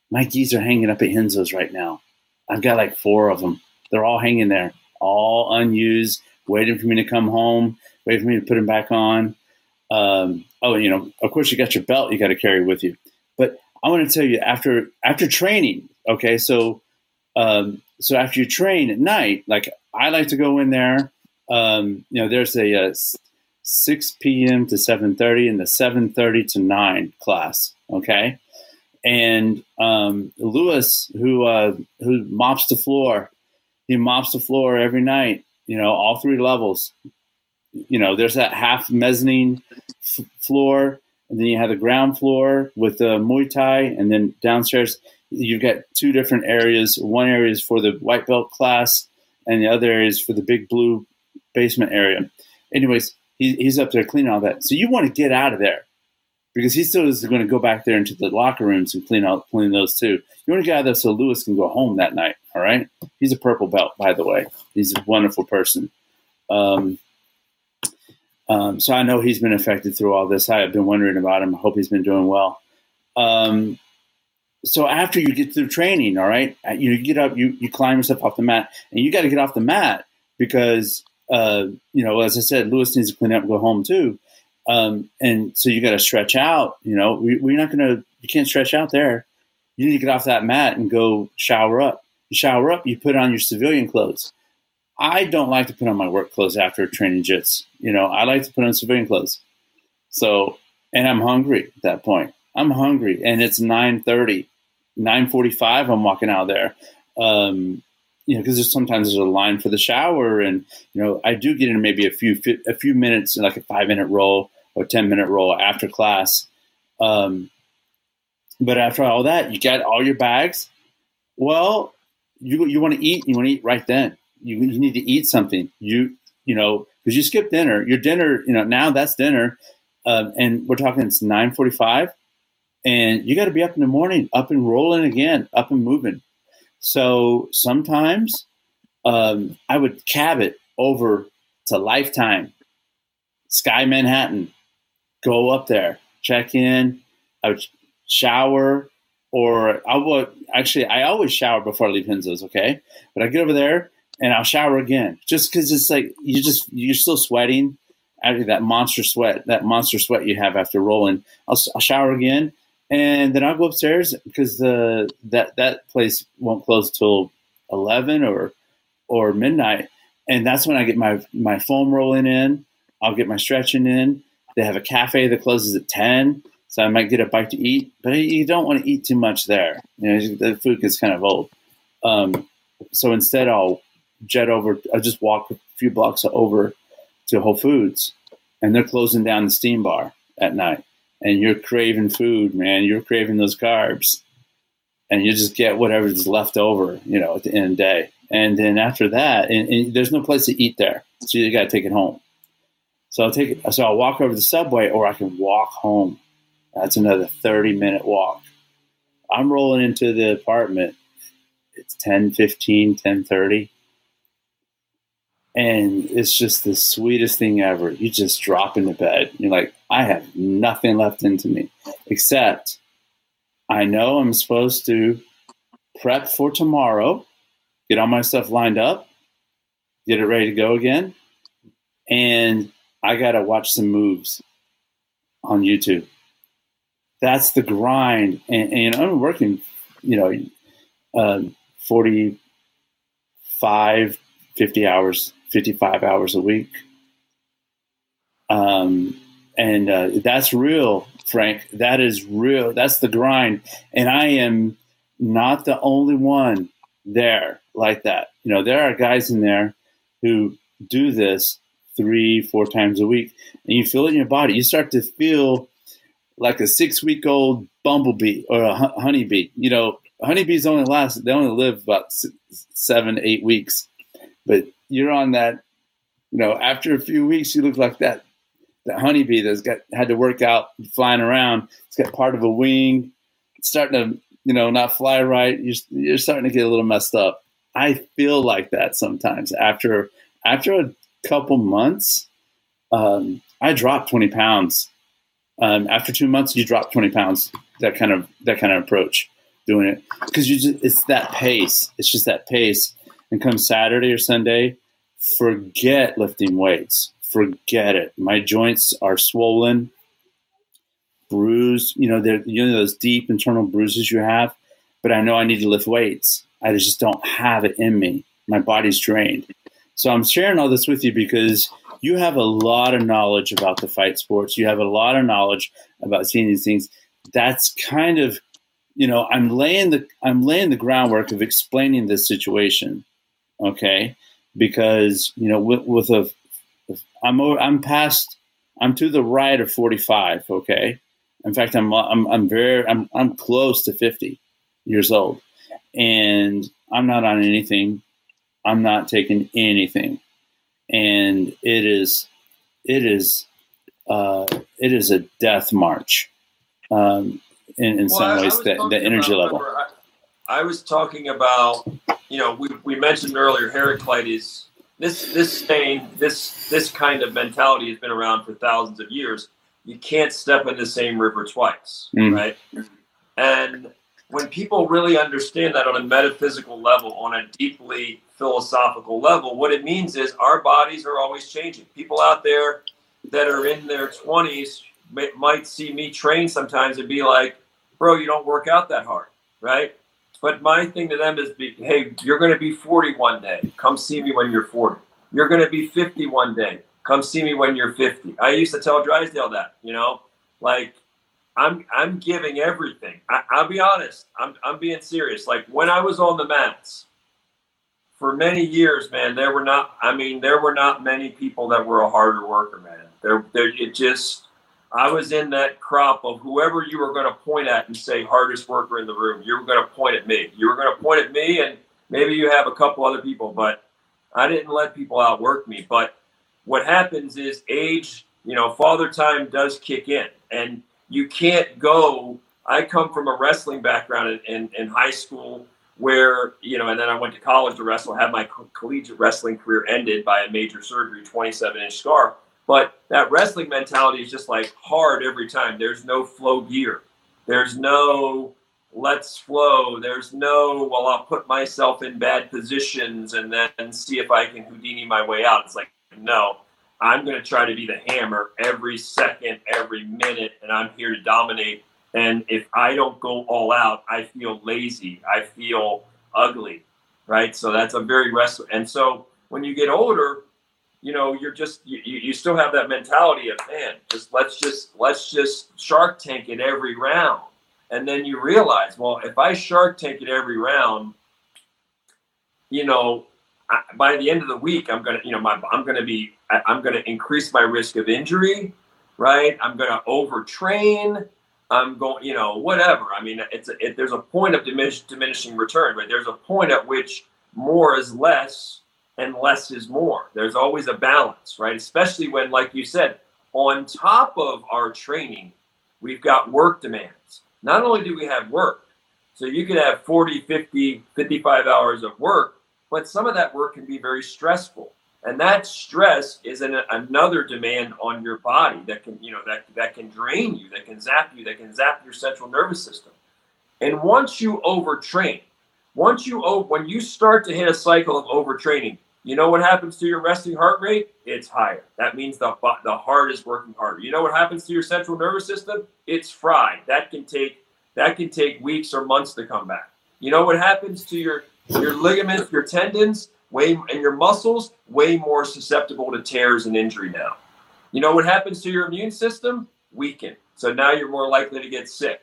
my gis are hanging up at Renzo's right now. I've got like four of them. They're all hanging there, all unused, waiting for me to come home, waiting for me to put them back on. Um, oh, you know, of course, you got your belt you got to carry with you. But I want to tell you after after training. Okay, so um, so after you train at night, like I like to go in there. Um, you know, there's a, a 6 p.m. to 7:30 and the 7:30 to 9 class. Okay, and um, Lewis, who uh, who mops the floor, he mops the floor every night. You know, all three levels. You know, there's that half mezzanine f- floor, and then you have the ground floor with the Muay Thai, and then downstairs you've got two different areas. One area is for the white belt class, and the other area is for the big blue basement area. Anyways, he, he's up there cleaning all that. So you want to get out of there because he still is going to go back there into the locker rooms and clean out clean those too. You want to get out of there so Lewis can go home that night. All right. He's a purple belt, by the way. He's a wonderful person. Um, um, so I know he's been affected through all this. I have been wondering about him. I hope he's been doing well. Um, so after you get through training, all right, uh, you get up, you you climb yourself off the mat, and you got to get off the mat because uh, you know, as I said, Lewis needs to clean up and go home too. Um, and so you got to stretch out. You know, we, we're not going to. You can't stretch out there. You need to get off that mat and go shower up. You shower up. You put on your civilian clothes. I don't like to put on my work clothes after training jits. You know, I like to put on civilian clothes. So, and I'm hungry at that point. I'm hungry, and it's 9:30, 9:45. I'm walking out there. Um, you know, because there's sometimes there's a line for the shower, and you know, I do get in maybe a few a few minutes, like a five minute roll or ten minute roll after class. Um, but after all that, you got all your bags. Well, you you want to eat, you want to eat right then you, you need to eat something. You you know because you skip dinner. Your dinner, you know, now that's dinner, um, and we're talking it's nine forty five, and you got to be up in the morning, up and rolling again, up and moving. So sometimes um, I would cab it over to Lifetime, Sky Manhattan, go up there, check in, I would shower, or I would actually I always shower before I leave Renzo's, okay? But I get over there and I'll shower again just because it's like you just you're still sweating after that monster sweat, that monster sweat you have after rolling. I'll, I'll shower again, and then I'll go upstairs because the that that place won't close till eleven or or midnight, and that's when I get my my foam rolling in. I'll get my stretching in. They have a cafe that closes at ten, so I might get a bite to eat, but you don't want to eat too much there. You know, the food gets kind of old. Um, so instead, I'll jet over. I just walk a few blocks over to Whole Foods, and they're closing down the steam bar at night. And you're craving food, man. You're craving those carbs, and you just get whatever's left over, you know, at the end of the day. And then after that, and, and there's no place to eat there, so you got to take it home. So I'll take it. So I'll walk over the subway, or I can walk home. That's another 30 minute walk. I'm rolling into the apartment. It's 10, 15, 10, 30 and it's just the sweetest thing ever. You just drop into bed. You're like, I have nothing left into me except I know I'm supposed to prep for tomorrow, get all my stuff lined up, get it ready to go again, and I got to watch some moves on YouTube. That's the grind. And, and I'm working, you know, uh, 45, 50 hours 55 hours a week. Um, and uh, that's real, Frank. That is real. That's the grind. And I am not the only one there like that. You know, there are guys in there who do this three, four times a week, and you feel it in your body. You start to feel like a six week old bumblebee or a honeybee. You know, honeybees only last, they only live about six, seven, eight weeks. But you're on that, you know, after a few weeks, you look like that that honeybee that's got had to work out flying around. It's got part of a wing. It's starting to, you know, not fly right. You're, you're starting to get a little messed up. I feel like that sometimes after after a couple months. Um, I dropped 20 pounds. Um, after two months, you drop 20 pounds. That kind of that kind of approach doing it because you just it's that pace. It's just that pace and come Saturday or Sunday, forget lifting weights. Forget it. My joints are swollen, bruised. You know, they're you know those deep internal bruises you have. But I know I need to lift weights. I just don't have it in me. My body's drained. So I'm sharing all this with you because you have a lot of knowledge about the fight sports. You have a lot of knowledge about seeing these things. That's kind of, you know, I'm laying the I'm laying the groundwork of explaining this situation okay? Because you know, with, with a, I'm I'm past, I'm to the right of 45, okay? In fact, I'm I'm I'm very I'm I'm close to 50 years old, and I'm not on anything I'm not taking anything, and it is it is uh, it is a death march um, in, in well, some ways. The, the energy about, level. I, I, was talking about you know we, we mentioned earlier Heraclitus. This this saying this this kind of mentality has been around for thousands of years. You can't step in the same river twice, mm. right? And when people really understand that on a metaphysical level, on a deeply philosophical level, what it means is our bodies are always changing. People out there that are in their 20s may, might see me train sometimes and be like, bro, you don't work out that hard, right? But my thing to them is, be, hey, you're going to be 40 one day. Come see me when you're 40. You're going to be 50 one day. Come see me when you're 50. I used to tell Drysdale that, you know, like I'm I'm giving everything. I, will be honest. I'm I'm being serious. Like when I was on the mats, for many years, man, there were not. I mean, there were not many people that were a harder worker, man. There, there. It just. I was in that crop of whoever you were going to point at and say hardest worker in the room. You were going to point at me. You were going to point at me, and maybe you have a couple other people, but I didn't let people outwork me. But what happens is age, you know, father time does kick in, and you can't go. I come from a wrestling background in, in, in high school where you know, and then I went to college to wrestle. Had my collegiate wrestling career ended by a major surgery, 27 inch scar. But that wrestling mentality is just like hard every time. There's no flow gear. There's no let's flow. There's no well, I'll put myself in bad positions and then see if I can Houdini my way out. It's like no. I'm going to try to be the hammer every second, every minute, and I'm here to dominate and if I don't go all out, I feel lazy. I feel ugly, right? So that's a very rest. And so when you get older, you know, you're just you, you still have that mentality of man, just let's just let's just Shark Tank it every round, and then you realize, well, if I Shark Tank it every round, you know, I, by the end of the week, I'm gonna, you know, my I'm gonna be I'm gonna increase my risk of injury, right? I'm gonna overtrain I'm going, you know, whatever. I mean, it's a, it, there's a point of diminish, diminishing return, right? There's a point at which more is less and less is more. There's always a balance, right? Especially when, like you said, on top of our training, we've got work demands. Not only do we have work, so you could have 40, 50, 55 hours of work, but some of that work can be very stressful and that stress is an, another demand on your body that can you know that that can drain you that can zap you that can zap your central nervous system and once you overtrain once you when you start to hit a cycle of overtraining you know what happens to your resting heart rate it's higher that means the the heart is working harder you know what happens to your central nervous system it's fried that can take that can take weeks or months to come back you know what happens to your your ligaments your tendons way and your muscles way more susceptible to tears and injury now. You know what happens to your immune system? Weaken. So now you're more likely to get sick.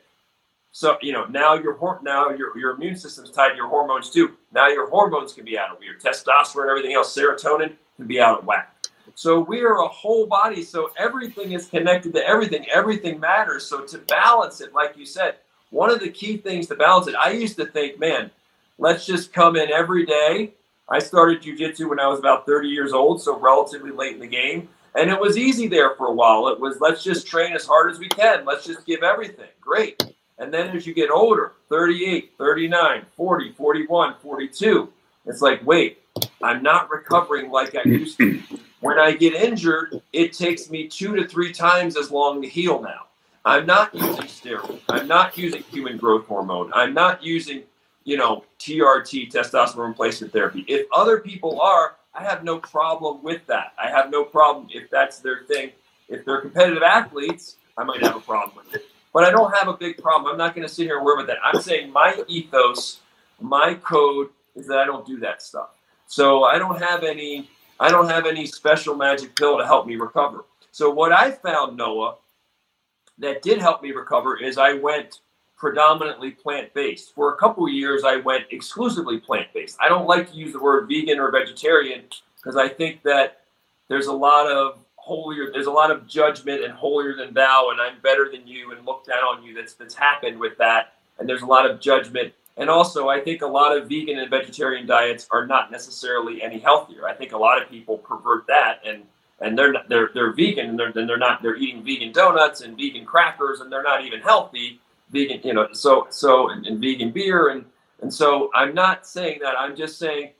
So you know now your now your your immune system is tied to your hormones too. Now your hormones can be out of your testosterone, and everything else, serotonin can be out of whack. So we are a whole body. So everything is connected to everything. Everything matters. So to balance it, like you said, one of the key things to balance it, I used to think, man, let's just come in every day I started jujitsu when I was about 30 years old, so relatively late in the game. And it was easy there for a while. It was let's just train as hard as we can. Let's just give everything. Great. And then as you get older, 38, 39, 40, 41, 42, it's like, wait, I'm not recovering like I used to. When I get injured, it takes me two to three times as long to heal now. I'm not using steroids. I'm not using human growth hormone. I'm not using you know, TRT, testosterone replacement therapy. If other people are, I have no problem with that. I have no problem if that's their thing. If they're competitive athletes, I might have a problem with it. But I don't have a big problem. I'm not going to sit here and worry about that. I'm saying my ethos, my code is that I don't do that stuff. So I don't have any I don't have any special magic pill to help me recover. So what I found, Noah, that did help me recover is I went predominantly plant based. For a couple years, I went exclusively plant based. I don't like to use the word vegan or vegetarian because I think that there's a lot of holier, there's a lot of judgment and holier than thou, and I'm better than you, and look down on you. That's that's happened with that, and there's a lot of judgment And also, I think a lot of vegan and vegetarian diets are not necessarily any healthier. I think a lot of people pervert that and and they're not, they're they're vegan and they're then they're not they're eating vegan donuts and vegan crackers and they're not even healthy vegan you know so so and, and vegan beer and and so I'm not saying that I'm just saying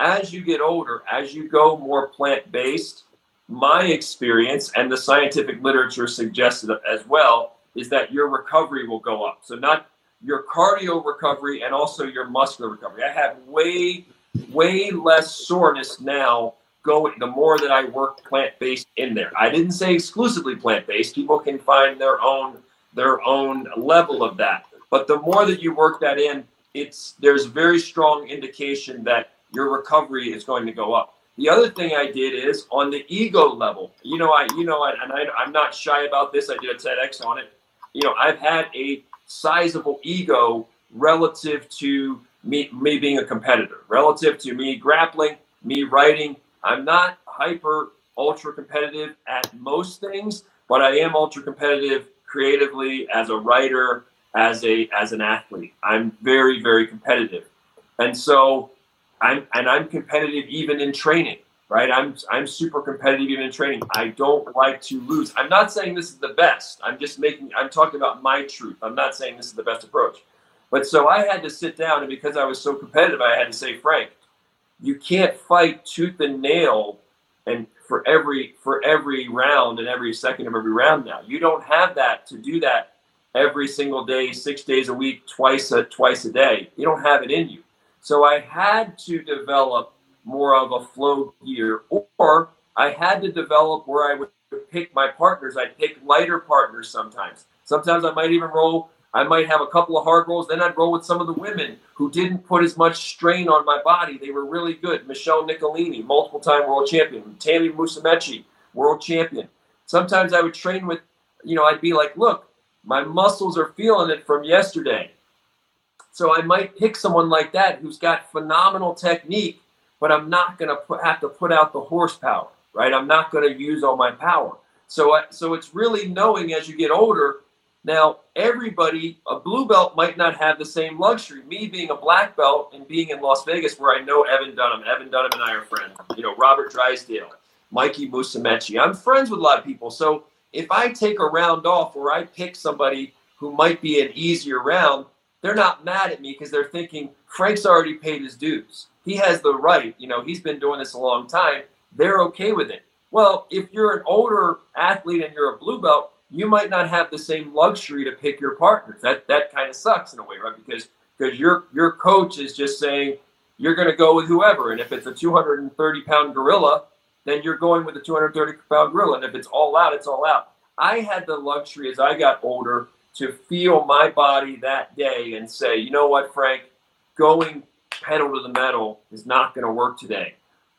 as you get older as you go more plant based my experience and the scientific literature suggested as well is that your recovery will go up so not your cardio recovery and also your muscular recovery. I have way, way less soreness now going the more that I work plant based in there. I didn't say exclusively plant based. People can find their own their own level of that. But the more that you work that in, it's there's very strong indication that your recovery is going to go up. The other thing I did is on the ego level. You know, I you know, I, and I, I'm not shy about this. I did a TEDx on it. You know, I've had a sizable ego relative to me, me being a competitor, relative to me grappling, me writing. I'm not hyper ultra competitive at most things, but I am ultra competitive creatively as a writer, as a as an athlete. I'm very very competitive, and so I'm and I'm competitive even in training right? I'm I'm super competitive even in training. I don't like to lose. I'm not saying this is the best. I'm just making I'm talking about my truth. I'm not saying this is the best approach. But so I had to sit down and because I was so competitive, I had to say, Frank, you can't fight tooth and nail and for every for every round and every second of every round now. You don't have that to do that every single day, six days a week, twice a twice a day. You don't have it in you. So I had to develop more of a flow gear, or I had to develop where I would pick my partners. I'd pick lighter partners sometimes. Sometimes I might even roll. I might have a couple of hard rolls. Then I'd roll with some of the women who didn't put as much strain on my body. They were really good. Michelle Nicolini, multiple time world champion. Tammy Musumeci, world champion. Sometimes I would train with, you know, I'd be like, look, my muscles are feeling it from yesterday. So I might pick someone like that who's got phenomenal technique but I'm not going to have to put out the horsepower, right? I'm not going to use all my power. So, so it's really knowing as you get older. Now, everybody, a blue belt might not have the same luxury. Me being a black belt and being in Las Vegas, where I know Evan Dunham, Evan Dunham and I are friends. You know, Robert Drysdale, Mikey Musumeci. I'm friends with a lot of people. So if I take a round off or I pick somebody who might be an easier round, they're not mad at me because they're thinking Frank's already paid his dues he has the right. You know, he's been doing this a long time. They're okay with it. Well, if you're an older athlete and you're a blue belt, you might not have the same luxury to pick your partners. That that kind of sucks in a way, right? Because because your your coach is just saying you're going to go with whoever, and if it's a 230 pound gorilla, then you're going with the 230 pound gorilla, and if it's all out, it's all out. I had the luxury as I got older to feel my body that day and say, you know what, Frank, going pedal to the metal is not going to work today.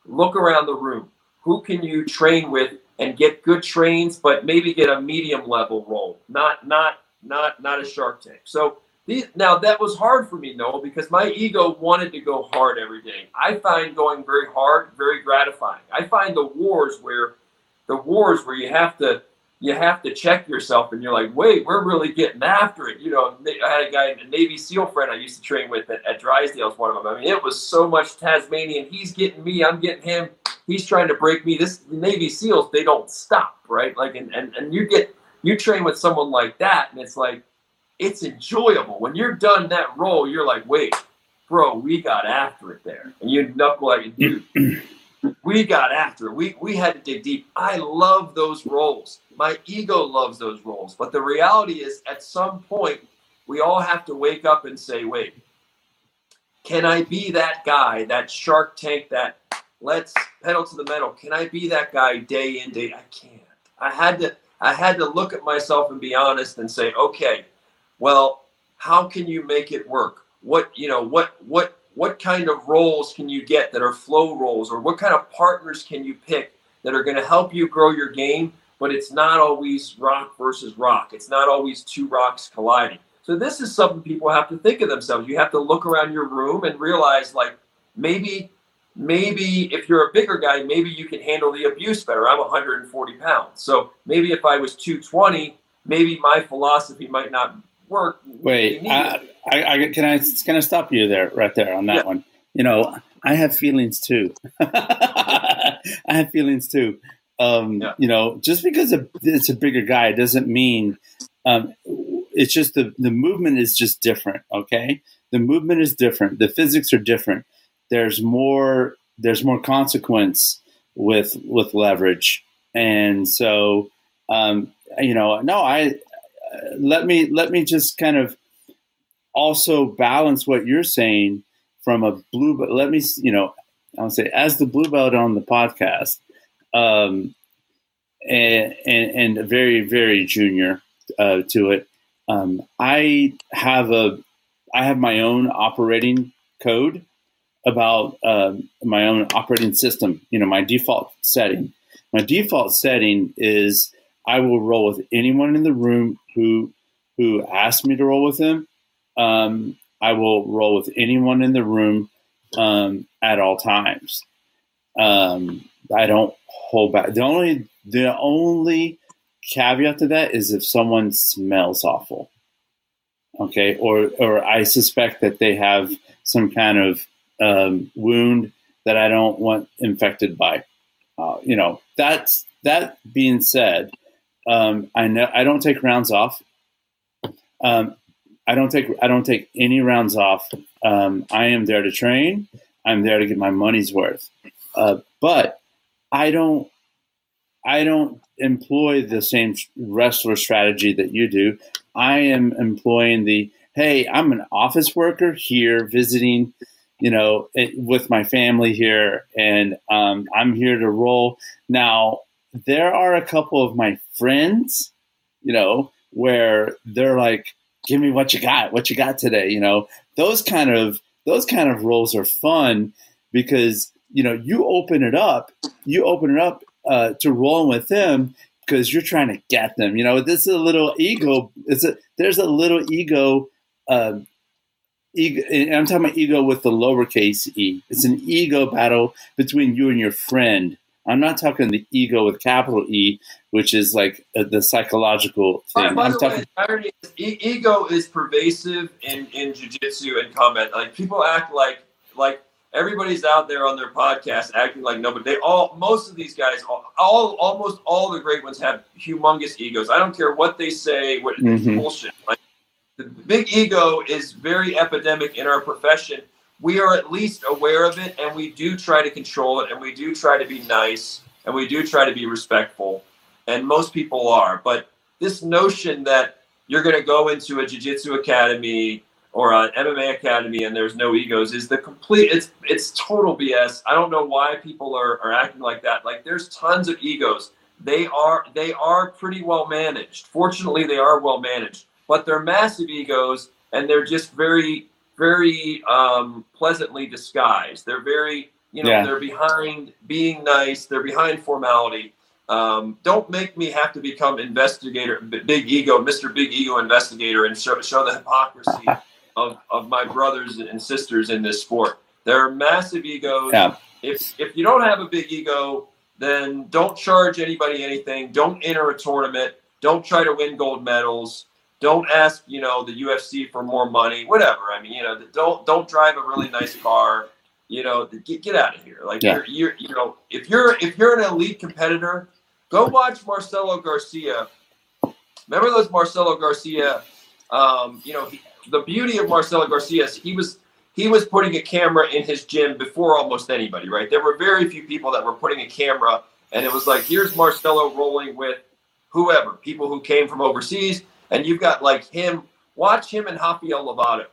Look around the room. Who can you train with and get good trains, but maybe get a medium level roll, not not not not a Shark Tank. So these, now that was hard for me, Noel, because my ego wanted to go hard every day. I find going very hard very gratifying. I find the wars where the wars where you have to you have to check yourself and you're like, wait, we're really getting after it. You know, I had a guy, a Navy SEAL friend I used to train with at, at Drysdale's one of them. I mean, it was so much Tasmanian. He's getting me, I'm getting him. He's trying to break me. This Navy SEALs, they don't stop, right? Like, and, and, and you get, you train with someone like that, and it's like, it's enjoyable. When you're done that roll, you're like, wait, bro, we got after it there. And you knuckle like, dude, we got after it. We, we had to dig deep. I love those rolls my ego loves those rolls. But the reality is, at some point, we all have to wake up and say, wait, can I be that guy, that shark tank, that let's pedal to the metal? Can I be that guy day in, day? I can't. I had to I had to look at myself and be honest and say, okay, well, how can you make it work? What you know, what what what kind of rolls can you get that are flow rolls, or what kind of partners can you pick that are going to help you grow your game but it's not always rock versus rock. It's not always two rocks colliding. So this is something people have to think of themselves. You have to look around your room and realize like maybe maybe if you're a bigger guy, maybe you can handle the abuse better. I'm 140 pounds. So maybe if I was 220, maybe my philosophy might not work. Wait, I, I, I, can I can I stop you there right there on that yeah. one? You know, I have feelings too. I have feelings too. Um, yeah. You know, just because it's a bigger guy doesn't mean um, it's just the the movement is just different. Okay, the movement is different. The physics are different. There's more. There's more consequence with with leverage, and so um, you know, no, I let me let me just kind of also balance what you're saying from a blue. But let me, you know, I'll say as the blue belt on the podcast, um, and, and, and very very junior uh, to it. Um, I have a I have my own operating code about um, my own operating system. You know, my default setting. My default setting is I will roll with anyone in the room who who asks me to roll with them. Um, I will roll with anyone in the room um, at all times. Um, I don't hold back. The only the only caveat to that is if someone smells awful, okay, or or I suspect that they have some kind of um, wound that I don't want infected by. Uh, you know, that's that being said, um, I know I don't take rounds off. Um, I don't take I don't take any rounds off. Um, I am there to train. I'm there to get my money's worth. Uh, but I don't I don't employ the same wrestler strategy that you do. I am employing the hey, I'm an office worker here visiting, you know, it, with my family here, and um, I'm here to roll. Now, there are a couple of my friends, you know, where they're like, "Give me what you got, what you got today," you know. Those kind of those kind of rolls are fun because you know you open it up, you open it up uh, to rolling with them because you're trying to get them. You know, this is a little ego. It's a there's a little ego. Uh, ego I'm talking about ego with the lowercase e. It's an ego battle between you and your friend. I'm not talking the ego with capital E, which is like uh, the psychological thing. By, by I'm the talking. Way, is, e- ego is pervasive in in jujitsu and combat. Like people act like like everybody's out there on their podcast acting like nobody. They all, most of these guys, all, all almost all the great ones have humongous egos. I don't care what they say. What mm-hmm. bullshit. Like, the big ego is very epidemic in our profession. We are at least aware of it, and we do try to control it, and we do try to be nice, and we do try to be respectful, and most people are. But this notion that you're going to go into a jiu-jitsu academy or an MMA academy and there's no egos is the complete it's it's total BS. I don't know why people are, are acting like that. Like there's tons of egos. They are they are pretty well managed. Fortunately they are well managed. But they're massive egos and they're just very, very um, pleasantly disguised. They're very you know, yeah. they're behind being nice, they're behind formality. Um, don't make me have to become investigator, big ego, Mr. Big Ego investigator, and show, show the hypocrisy of, of my brothers and sisters in this sport. There are massive egos. Yeah. If if you don't have a big ego, then don't charge anybody anything. Don't enter a tournament. Don't try to win gold medals. Don't ask, you know, the UFC for more money. Whatever. I mean, you know, don't don't drive a really nice car. You know, get, get out of here. Like yeah. you're, you're, you know, if you're if you're an elite competitor, go watch Marcelo Garcia. Remember those Marcelo Garcia? Um, you know, he, the beauty of Marcelo Garcia is he was he was putting a camera in his gym before almost anybody, right? There were very few people that were putting a camera, and it was like, here's Marcelo rolling with whoever, people who came from overseas, and you've got like him. Watch him and Rafael Lovato.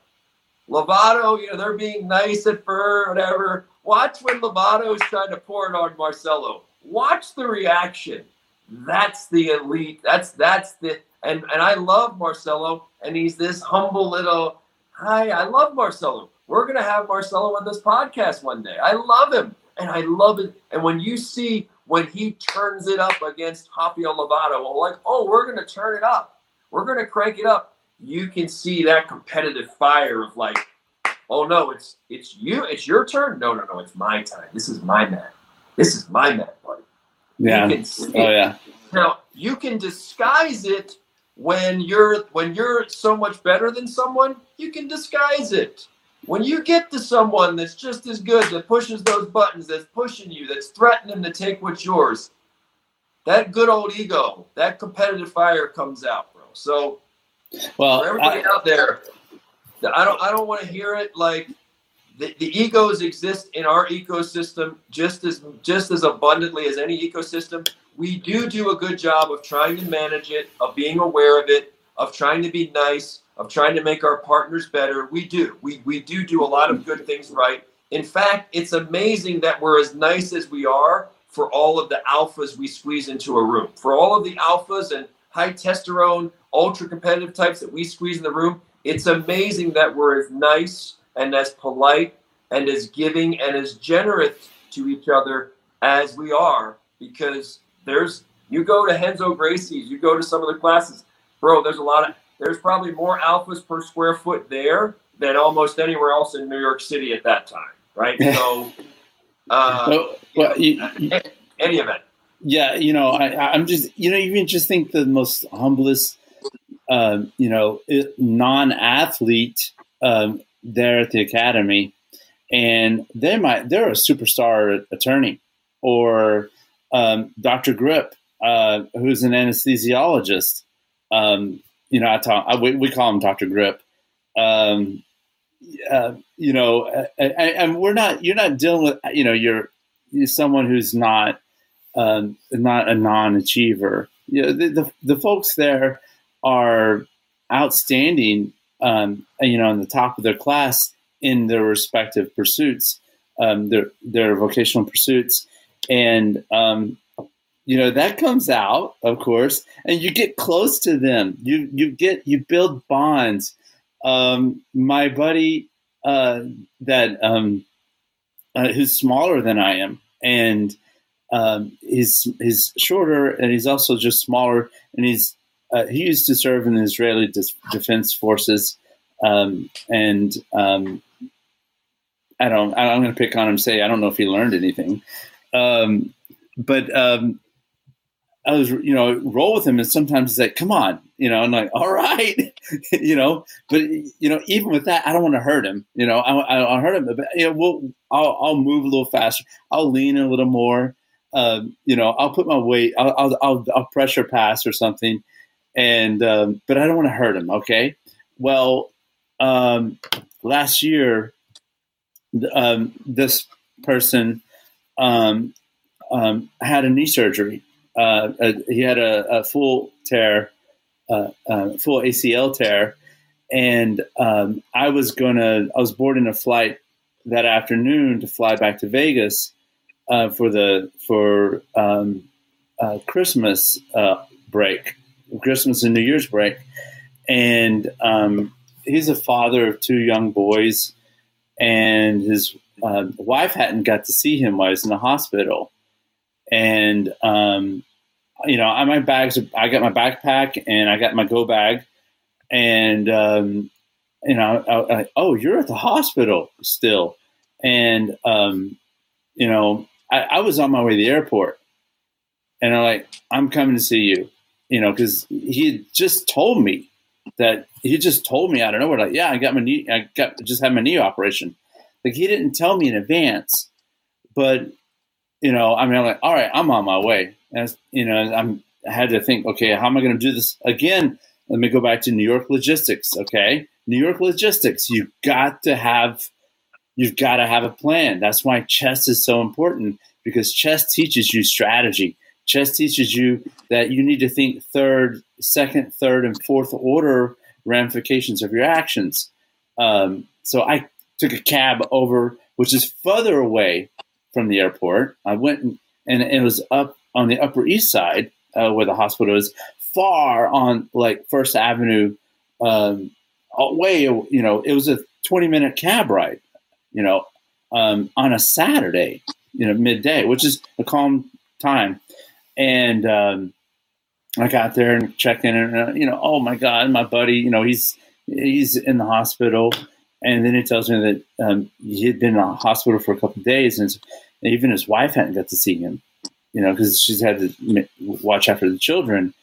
Lovato, you know, they're being nice at first, whatever. Watch when Lovato is trying to pour it on Marcelo. Watch the reaction. That's the elite. That's that's the and and I love Marcelo, and he's this humble little. Hi, I love Marcelo. We're gonna have Marcelo on this podcast one day. I love him, and I love it. And when you see when he turns it up against Rafael Lovato, like, oh, we're gonna turn it up. We're gonna crank it up. You can see that competitive fire of like, oh no, it's it's you, it's your turn. No, no, no, it's my time. This is my man. This is my man, buddy. Yeah. oh yeah. Now you can disguise it when you're when you're so much better than someone, you can disguise it. When you get to someone that's just as good, that pushes those buttons, that's pushing you, that's threatening to take what's yours, that good old ego, that competitive fire comes out, bro. So, well, for everybody I, out there, I don't I don't want to hear it like the, the egos exist in our ecosystem just as just as abundantly as any ecosystem. We do do a good job of trying to manage it, of being aware of it, of trying to be nice, of trying to make our partners better. We do. We we do do a lot of good things right. In fact, it's amazing that we're as nice as we are for all of the alphas we squeeze into a room. For all of the alphas and high testosterone, ultra competitive types that we squeeze in the room, it's amazing that we're as nice and as polite and as giving and as generous to each other as we are because there's you go to Henzo Gracie's, you go to some of the classes, bro. There's a lot of there's probably more alphas per square foot there than almost anywhere else in New York City at that time, right? So, uh, well, well, you, any event. Yeah, you know, I, I'm just you know you can just think the most humblest, uh, you know, non-athlete um, there at the academy, and they might they're a superstar attorney or um, Dr. Grip, uh, who's an anesthesiologist. Um, you know, I talk, I, we, we, call him Dr. Grip. Um, uh, you know, and, we're not, you're not dealing with, you know, you're, you're someone who's not, um, not a non-achiever. You know, the, the, the folks there are outstanding um, you know, on the top of their class in their respective pursuits, um, their their vocational pursuits, and um, you know that comes out, of course, and you get close to them. You you get you build bonds. Um, my buddy uh, that um, uh, who's smaller than I am, and um, he's he's shorter, and he's also just smaller, and he's uh, he used to serve in the Israeli Defense Forces, um, and um, I don't. I'm going to pick on him. Say I don't know if he learned anything, um, but um, I was, you know, roll with him, and sometimes he's like, "Come on," you know, I'm like, "All right," you know. But you know, even with that, I don't want to hurt him. You know, I, I, I'll hurt him, but you know, we'll, I'll, I'll move a little faster. I'll lean a little more. Um, you know, I'll put my weight. I'll, I'll, I'll, I'll pressure pass or something and um, but I don't want to hurt him. Okay. Well, um, last year, um, this person um, um, had a knee surgery. Uh, uh, he had a, a full tear, uh, uh full ACL tear, and um, I was gonna. I was boarding a flight that afternoon to fly back to Vegas uh, for the for uh, Christmas break Christmas and New Year's break, and um, he's a father of two young boys, and his uh, wife hadn't got to see him while he was in the hospital, and um, you know, I my bags. I got my backpack and I got my go bag, and um, you know, I, I, oh, you're at the hospital still, and um, you know, I, I was on my way to the airport, and I'm like, I'm coming to see you you know, because he just told me that he just told me out of nowhere, like, yeah, I got my knee, I got just had my knee operation. Like he didn't tell me in advance, but you know, I mean, I'm like, all right, I'm on my way. And you know, I'm I had to think, okay, how am I going to do this again? Let me go back to New York logistics. Okay, New York logistics. You got to have, you've got to have a plan. That's why chess is so important because chess teaches you strategy. Chess teaches you that you need to think third, second, third, and fourth order ramifications of your actions. Um, so I took a cab over, which is further away from the airport. I went and, and it was up on the Upper East Side uh, where the hospital is, far on like First Avenue, um, way. You know, it was a twenty minute cab ride. You know, um, on a Saturday, you know, midday, which is a calm time. And um, I got there and checked in, and uh, you know, oh my god, my buddy, you know, he's he's in the hospital, and then he tells me that um, he had been in the hospital for a couple of days, and even his wife hadn't got to see him, you know, because she's had to watch after the children.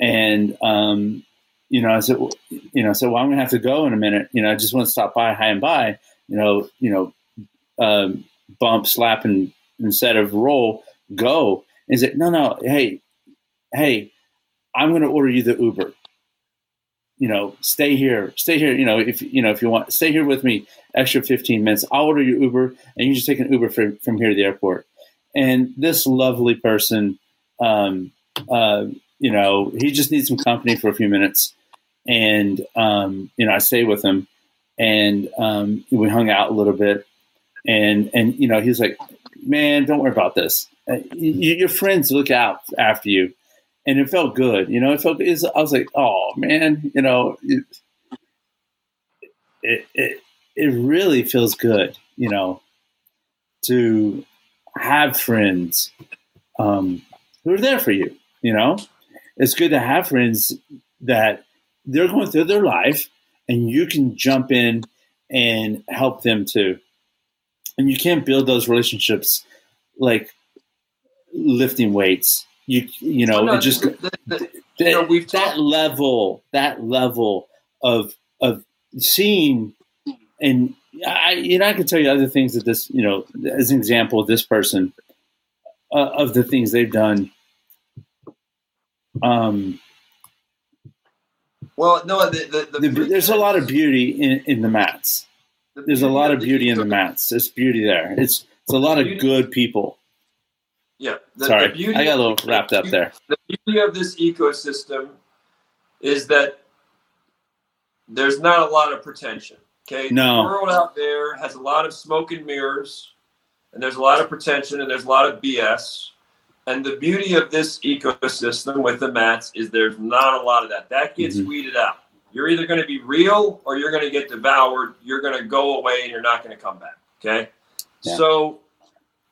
and um, you know, I said, you know, so well, I'm gonna have to go in a minute. You know, I just want to stop by, hi and bye. You know, you know, um, bump, slap, and instead of roll, go. And he said, no, no, hey, hey, I'm gonna order you the Uber. You know, stay here, stay here. You know, if you know if you want, stay here with me, extra 15 minutes. I'll order you Uber, and you just take an Uber from from here to the airport. And this lovely person, um, uh, you know, he just needs some company for a few minutes and um, you know I stay with him, and um, we hung out a little bit, and and you know he's like, man, don't worry about this. Uh, you, your friends look out after you, and it felt good. You know, it felt. It I was like, oh man, you know, it, it it it really feels good. You know, to have friends um, who are there for you. You know, it's good to have friends that they're going through their life and you can jump in and help them too. And you can't build those relationships like lifting weights. You you know, no, just the, the, that, you know, we've that level, that level of of seeing and I you know I can tell you other things that this you know as an example this person uh, of the things they've done um well, no, the, the, the, there's a lot of beauty in, in the mats. there's a lot of beauty in the mats. There's beauty there. It's it's a lot of good people. Yeah. Sorry, I got a little wrapped up there. The beauty of this ecosystem is that there's not a lot of pretension. Okay. No. The world out there has a lot of smoke and mirrors, and there's a lot of pretension, and there's a lot of BS. And the beauty of this ecosystem with the mats is there's not a lot of that. That gets mm-hmm. weeded out. You're either going to be real or you're going to get devoured. You're going to go away and you're not going to come back. Okay. Yeah. So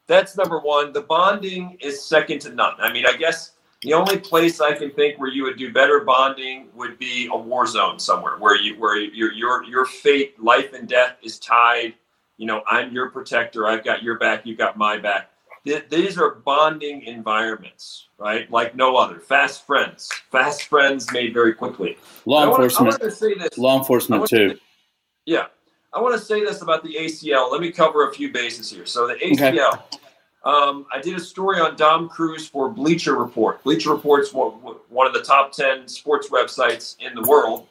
that's number one. The bonding is second to none. I mean, I guess the only place I can think where you would do better bonding would be a war zone somewhere where you where your your your fate, life and death is tied. You know, I'm your protector. I've got your back. You've got my back these are bonding environments, right? Like no other. Fast friends, fast friends made very quickly. Law I enforcement. Wanna, say this. Law enforcement too. To, yeah, I want to say this about the ACL. Let me cover a few bases here. So the ACL. Okay. Um, I did a story on Dom Cruz for Bleacher Report. Bleacher Report's one of the top 10 sports websites in the world.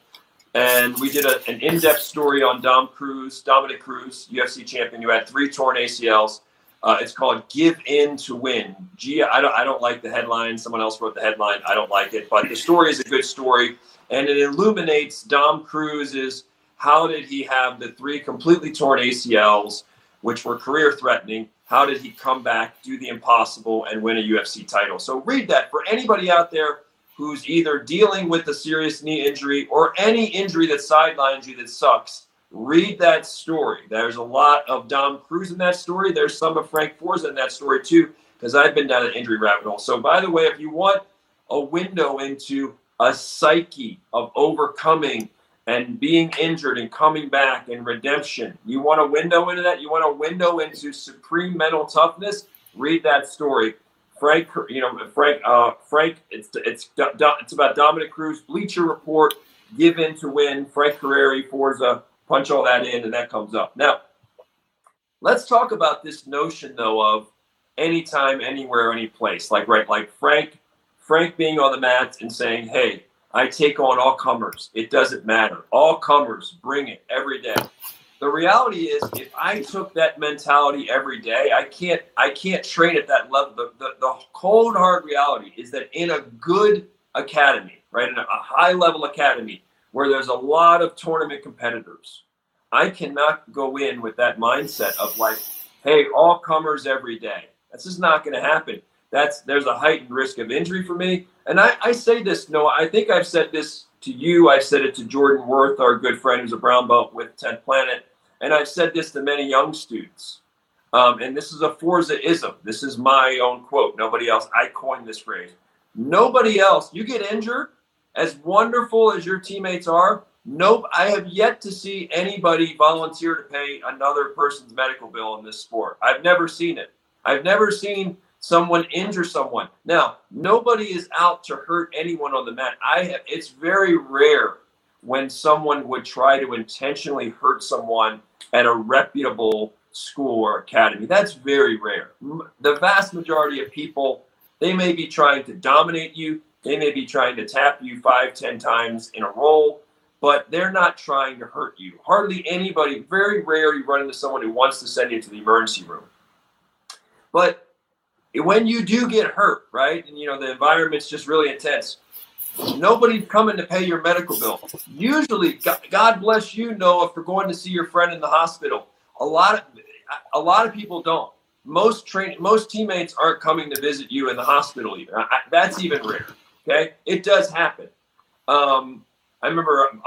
And we did a, an in depth story on Dom Cruz, Dominic Cruz, UFC champion, who had three torn ACLs. Uh, it's called "Give In to Win." Gee, I don't, I don't like the headline. Someone else wrote the headline. I don't like it, but the story is a good story, and it illuminates Dom Cruz's how did he have the three completely torn ACLs, which were career-threatening. How did he come back, do the impossible, and win a UFC title? So read that for anybody out there who's either dealing with a serious knee injury or any injury that sidelines you that sucks read that story. There's a lot of Dom Cruz in that story. There's some of Frank Forza in that story too, because I've been down an injury rabbit hole. So, by the way, if you want a window into a psyche of overcoming and being injured and coming back and redemption, you want a window into that. You want a window into supreme mental toughness. Read that story. Frank, you know Frank. Uh, Frank, it's it's it's about Dominick Cruz. Bleacher Report. Give in to win. Frank Curreri, Forza punch all that in and that comes up. Now, let's talk about this notion though of anytime, anywhere, any place. Like right, like Frank, Frank being on the mat and saying, "Hey, I take on all comers. It doesn't matter. All comers, bring it every day." The reality is, if I took that mentality every day, I can't. I can't train at that level. The, the, the cold hard reality is that in a good academy, right, in a, a high level academy, where there's a lot of tournament competitors. I cannot go in with that mindset of like, hey, all comers every day. That's just not going to happen. That's there's a heightened risk of injury for me. And I, I say this, Noah. I think I've said this to you. I've said it to Jordan Worth, our good friend who's a brown belt with 10th Planet. And I've said this to many young students. Um, and this is a Forza-ism. This is my own quote. Nobody else. I coined this phrase. Nobody else. You get injured, as wonderful as your teammates are, nope, I have yet to see anybody volunteer to pay another person's medical bill in this sport. I've never seen it. I've never seen someone injure someone. Now, nobody is out to hurt anyone on the mat. I have it's very rare when someone would try to intentionally hurt someone at a reputable school or academy. That's very rare. The vast majority of people, they may be trying to dominate you. They may be trying to tap you five, ten times in a roll, but they're not trying to hurt you. Hardly anybody, very rare you run into someone who wants to send you to the emergency room. But when you do get hurt, right, and you know the environment's just really intense, nobody's coming to pay your medical bill. Usually, God bless you, Noah, for going to see your friend in the hospital. A lot of a lot of people don't. Most train most teammates aren't coming to visit you in the hospital. Even I, that's even rare. Okay, it does happen. Um, I remember an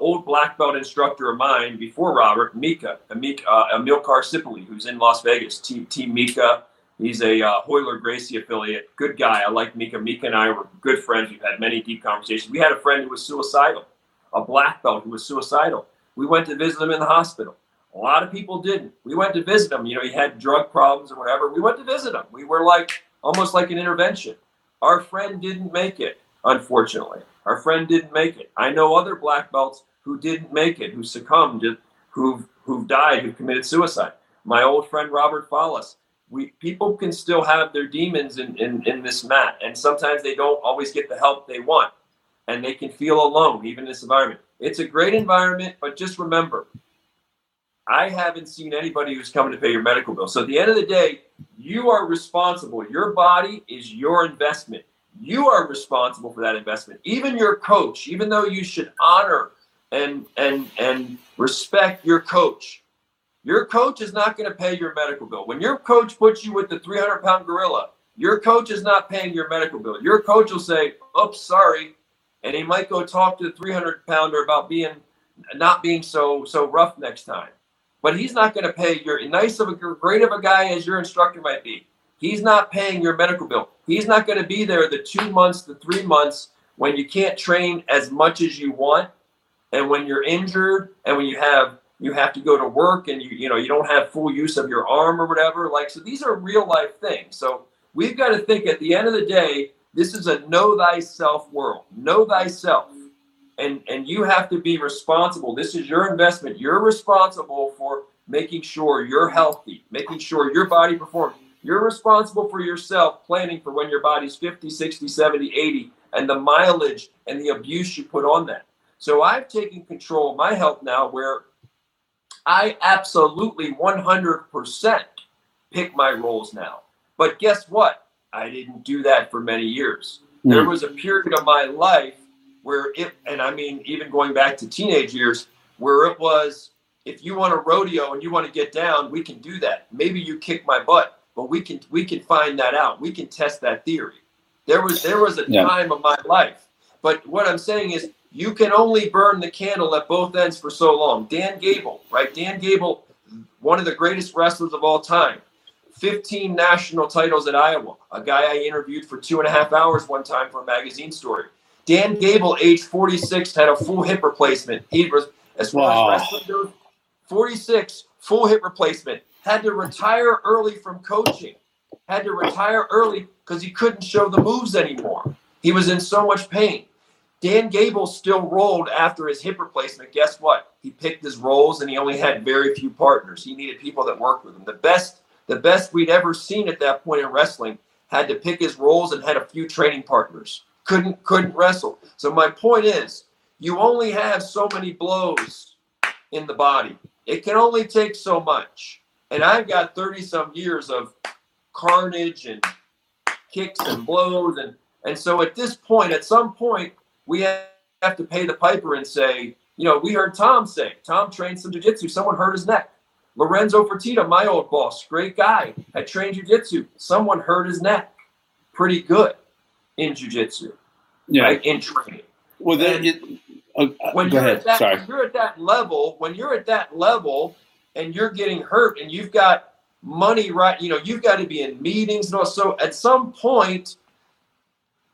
old black belt instructor of mine before Robert, Mika, Mika uh, Amilcar who's in Las Vegas. Team, team Mika He's a uh, Royler Gracie affiliate. Good guy. I like Mika. Mika and I were good friends. We've had many deep conversations. We had a friend who was suicidal, a black belt who was suicidal. We went to visit him in the hospital. A lot of people didn't. We went to visit him. You know, he had drug problems or whatever. We went to visit him. We were like almost like an intervention. Our friend didn't make it, unfortunately. Our friend didn't make it. I know other black belts who didn't make it, who succumbed, who've who've died, who committed suicide. My old friend Robert Follis, we people can still have their demons in, in, in this mat and sometimes they don't always get the help they want and they can feel alone even in this environment. It's a great environment but just remember i haven't seen anybody who's coming to pay your medical bill. So at the end of the day you are responsible. Your body is your investment. You are responsible for that investment. Even your coach even though you should honor and and and respect your coach your coach is not going to pay your medical bill. When your coach puts you with the 300 pound gorilla, your coach is not paying your medical bill. Your coach will say, "Oops, sorry," and he might go talk to the 300 pounder about being not being so so rough next time. But he's not going to pay your nice of a great of a guy as your instructor might be. He's not paying your medical bill. He's not going to be there the two months, the three months when you can't train as much as you want, and when you're injured, and when you have you have to go to work and you you know you don't have full use of your arm or whatever like so these are real life things. So we've got to think at the end of the day this is a know thyself world. Know thyself. And and you have to be responsible. This is your investment. You're responsible for making sure you're healthy making sure your body performs. You're responsible for yourself planning for when your body's 50 60 70 80 and the mileage and the abuse you put on that. So i've taken control of my health now where I absolutely 100% pick my rolls now. But guess what? I didn't do that for many years. Mm. There was a period of my life where it, and I mean, even going back to teenage years, where it was, if you want a rodeo and you want to get down, we can do that. Maybe you kick my butt, but we can we can find that out. We can test that theory. There was there was a yeah. time of my life. But what I'm saying is you can only burn the candle at both ends for so long. Dan Gable, right? Dan Gable, one of the greatest wrestlers of all time. 15 national titles at Iowa. A guy I interviewed for two and a half hours one time for a magazine story. Dan Gable, age 46, had a full hip replacement. He was, as far wow. as wrestling goes, 46, full hip replacement. Had to retire early from coaching. Had to retire early because he couldn't show the moves anymore. He was in so much pain. Dan Gable still rolled after his hip replacement. Guess what? He picked his rolls and he only had very few partners. He needed people that worked with him. The best, the best we'd ever seen at that point in wrestling had to pick his rolls and had a few training partners. Couldn't couldn't wrestle. So my point is, you only have so many blows in the body. It can only take so much. And I've got 30 some years of carnage and kicks and blows and and so at this point, at some point, we have to pay the piper and say, you know, we heard Tom say, Tom trained some jiu-jitsu, someone hurt his neck. Lorenzo Fertitta, my old boss, great guy, had trained jiu-jitsu, someone hurt his neck. Pretty good in jiu-jitsu, yeah. right? In training. Well, then it, uh, when you're ahead. at that, Sorry. you're at that level, when you're at that level and you're getting hurt and you've got money right, you know, you've got to be in meetings and all. So at some point,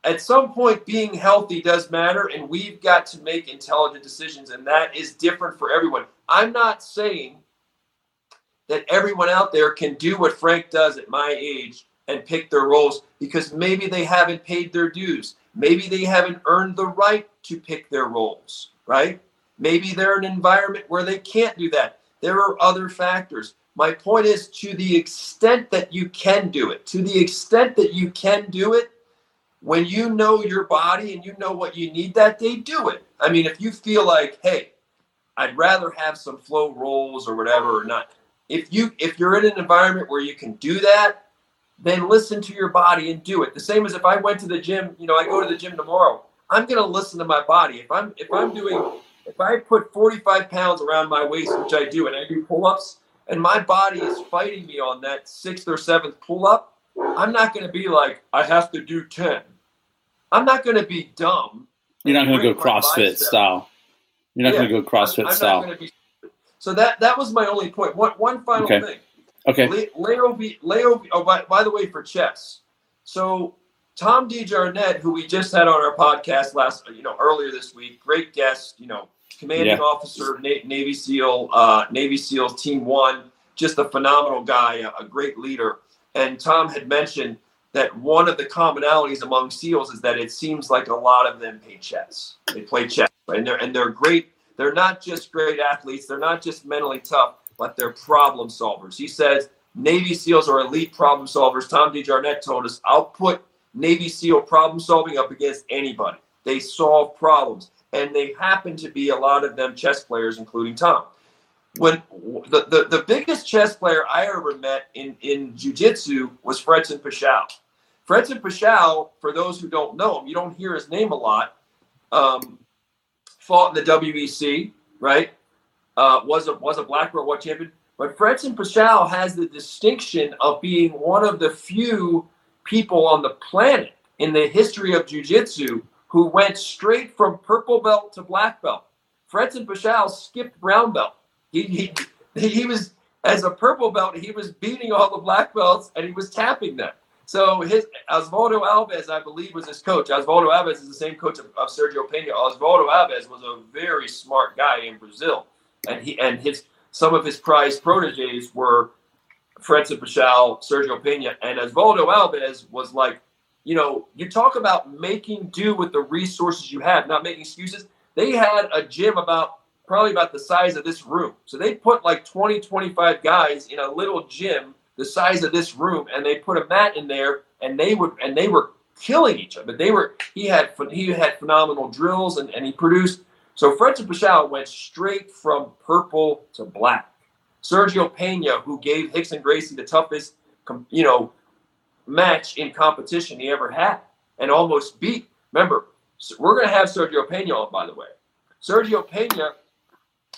at some point being healthy does matter and we've got to make intelligent decisions and that is different for everyone i'm not saying that everyone out there can do what frank does at my age and pick their rolls because maybe they haven't paid their dues. Maybe they haven't earned the right to pick their rolls, right? Maybe they're in an environment where they can't do that. There are other factors. My point is to the extent that you can do it, to the extent that you can do it, when you know your body and you know what you need that day, do it. I mean, if you feel like, hey, I'd rather have some flow rolls or whatever or not. If you if you're in an environment where you can do that, then listen to your body and do it. The same as if I went to the gym, you know, I go to the gym tomorrow. I'm gonna listen to my body. If I'm if I'm doing if I put 45 pounds around my waist, which I do, and I do pull-ups, and my body is fighting me on that sixth or seventh pull-up, I'm not gonna be like, I have to do 10. I'm not gonna be dumb. You're not gonna go CrossFit style. You're not yeah, gonna go CrossFit I'm, I'm style. Be, so that that was my only point. One one final okay. thing. Okay. Leo B. Leo. Oh, by, by the way, for chess. So Tom DeJarnett, who we just had on our podcast last, you know, earlier this week, great guest. You know, commanding yeah. officer, Na- Navy SEAL, uh, Navy SEALs Team One, just a phenomenal guy, a, a great leader. And Tom had mentioned that one of the commonalities among SEALs is that it seems like a lot of them play chess. They play chess, right? and they're and they're great. They're not just great athletes. They're not just mentally tough but they're problem solvers. He says Navy SEALs are elite problem solvers. Tom DeJarnett told us, I'll put Navy SEAL problem solving up against anybody. They solve problems. And they happen to be a lot of them chess players, including Tom. When the, the, the biggest chess player I ever met in, in jiu-jitsu was Fredson Paixão. Fredson Paixão, for those who don't know him, you don't hear his name a lot, um, fought in the WEC, right? uh, was a was a black belt world champion. But Fredson Paixão has the distinction of being one of the few people on the planet in the history of jiu-jitsu who went straight from purple belt to black belt. Fredson Paixão skipped brown belt. He, he, he was, as a purple belt, he was beating all the black belts and he was tapping them. So his Osvaldo Alves, I believe, was his coach. Osvaldo Alves is the same coach of, of Sergio Penha. Osvaldo Alves was a very smart guy in Brazil and he and his some of his prized proteges were Fredson Paixão, Sergio Penha, and Osvaldo Alves was like, you know, you talk about making do with the resources you have, not making excuses. They had a gym about probably about the size of this room. So they put like 20, 25 guys in a little gym the size of this room and they put a mat in there and they would and they were killing each other. They were he had he had phenomenal drills and, and he produced so Fredson Paixão went straight from purple to black. Sergio Penha, who gave Rickson Gracie the toughest, you know, match in competition he ever had, and almost beat. Remember, we're going to have Sergio Penha on, by the way. Sergio Penha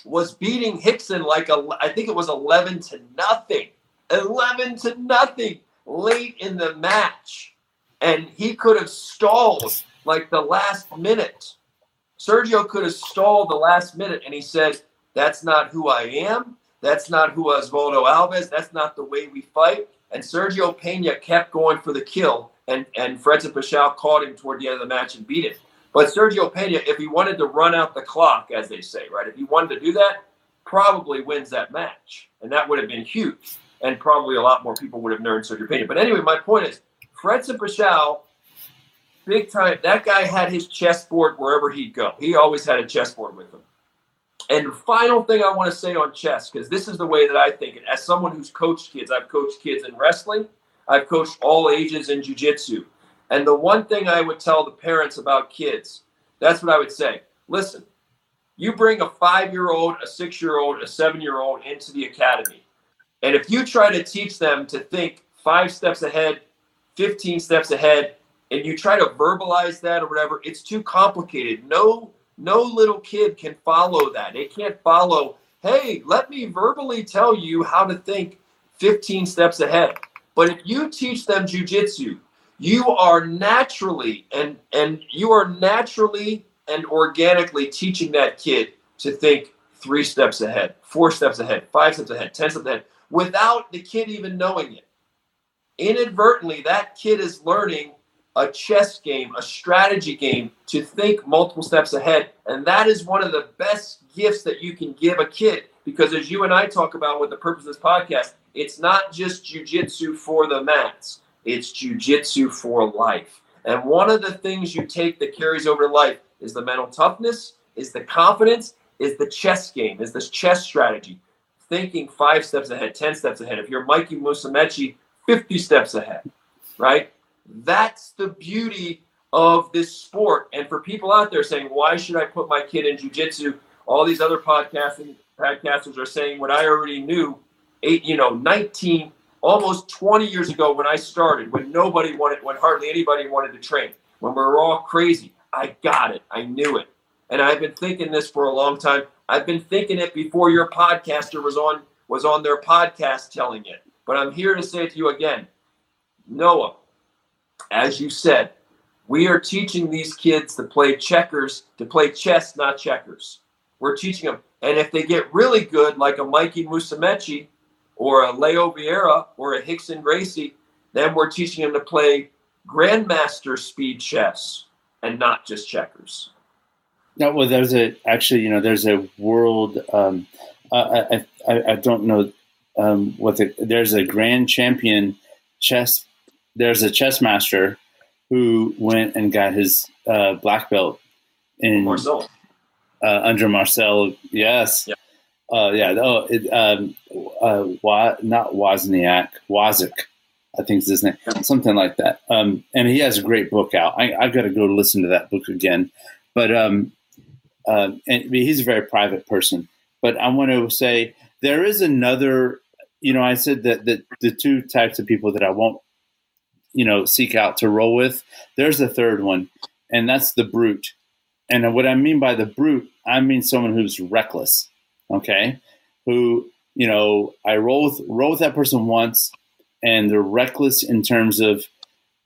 was beating Rickson like a, I think it was eleven to nothing, eleven to nothing late in the match, and he could have stalled like the last minute Sergio could have stalled the last minute and he said, That's not who I am. That's not who Osvaldo Alves. That's not the way we fight. And Sergio Penha kept going for the kill, and, and Fredson Paixão caught him toward the end of the match and beat him. But Sergio Penha, if he wanted to run out the clock, as they say, right, if he wanted to do that, probably wins that match. And that would have been huge. And probably a lot more people would have known Sergio Penha. But anyway, my point is Fredson Paixão big time. That guy had his chessboard wherever he'd go. He always had a chessboard with him. And the final thing I want to say on chess, because this is the way that I think it. As someone who's coached kids, I've coached kids in wrestling, I've coached all ages in jujitsu. And the one thing I would tell the parents about kids, that's what I would say. Listen, you bring a five year old, a six year old, a seven year old into the academy. And if you try to teach them to think five steps ahead, 15 steps ahead, and you try to verbalize that or whatever, it's too complicated. No, no little kid can follow that. They can't follow, hey, let me verbally tell you how to think 15 steps ahead. But if you teach them jujitsu, you are naturally and and you are naturally and organically teaching that kid to think three steps ahead, four steps ahead, five steps ahead, ten steps ahead, without the kid even knowing it. Inadvertently, that kid is learning a chess game, a strategy game to think multiple steps ahead. And that is one of the best gifts that you can give a kid because, as you and I talk about with the purpose of this podcast, it's not just jujitsu for the mats. It's jujitsu for life. And one of the things you take that carries over to life is the mental toughness, is the confidence, is the chess game, is this chess strategy. Thinking five steps ahead, 10 steps ahead. If you're Mikey Musumeci, 50 steps ahead, right? That's the beauty of this sport. And for people out there saying, why should I put my kid in jujitsu? All these other podcasting podcasters are saying what I already knew eight, you know, 19, almost 20 years ago when I started, when nobody wanted, when hardly anybody wanted to train, when we were all crazy. I got it. I knew it. And I've been thinking this for a long time. I've been thinking it before your podcaster was on was on their podcast telling it. But I'm here to say to you again. Noah, as you said, we are teaching these kids to play checkers, to play chess, not checkers. We're teaching them. And if they get really good, like a Mikey Musumeci or a Leo Vieira or a Rickson Gracie, then we're teaching them to play grandmaster speed chess and not just checkers. No, well, there's a actually, you know, there's a world. Um, I, I, I don't know um, what the, there's a grand champion chess. There's a chess master who went and got his uh, black belt in Marcel. Uh, under Marcel. Yes. Yeah. Uh, yeah. Oh, it, um, uh, Wa- not Wozniak, Wazik, I think is his name, something like that. Um, and he has a great book out. I, have got to go listen to that book again. But um, uh, and he's a very private person. But I want to say there is another. You know, I said that, that the two types of people that I won't, you know, seek out to roll with. There's a third one, and that's the brute. And what I mean by the brute, I mean someone who's reckless. Okay, who you know, I roll with roll with that person once, and they're reckless in terms of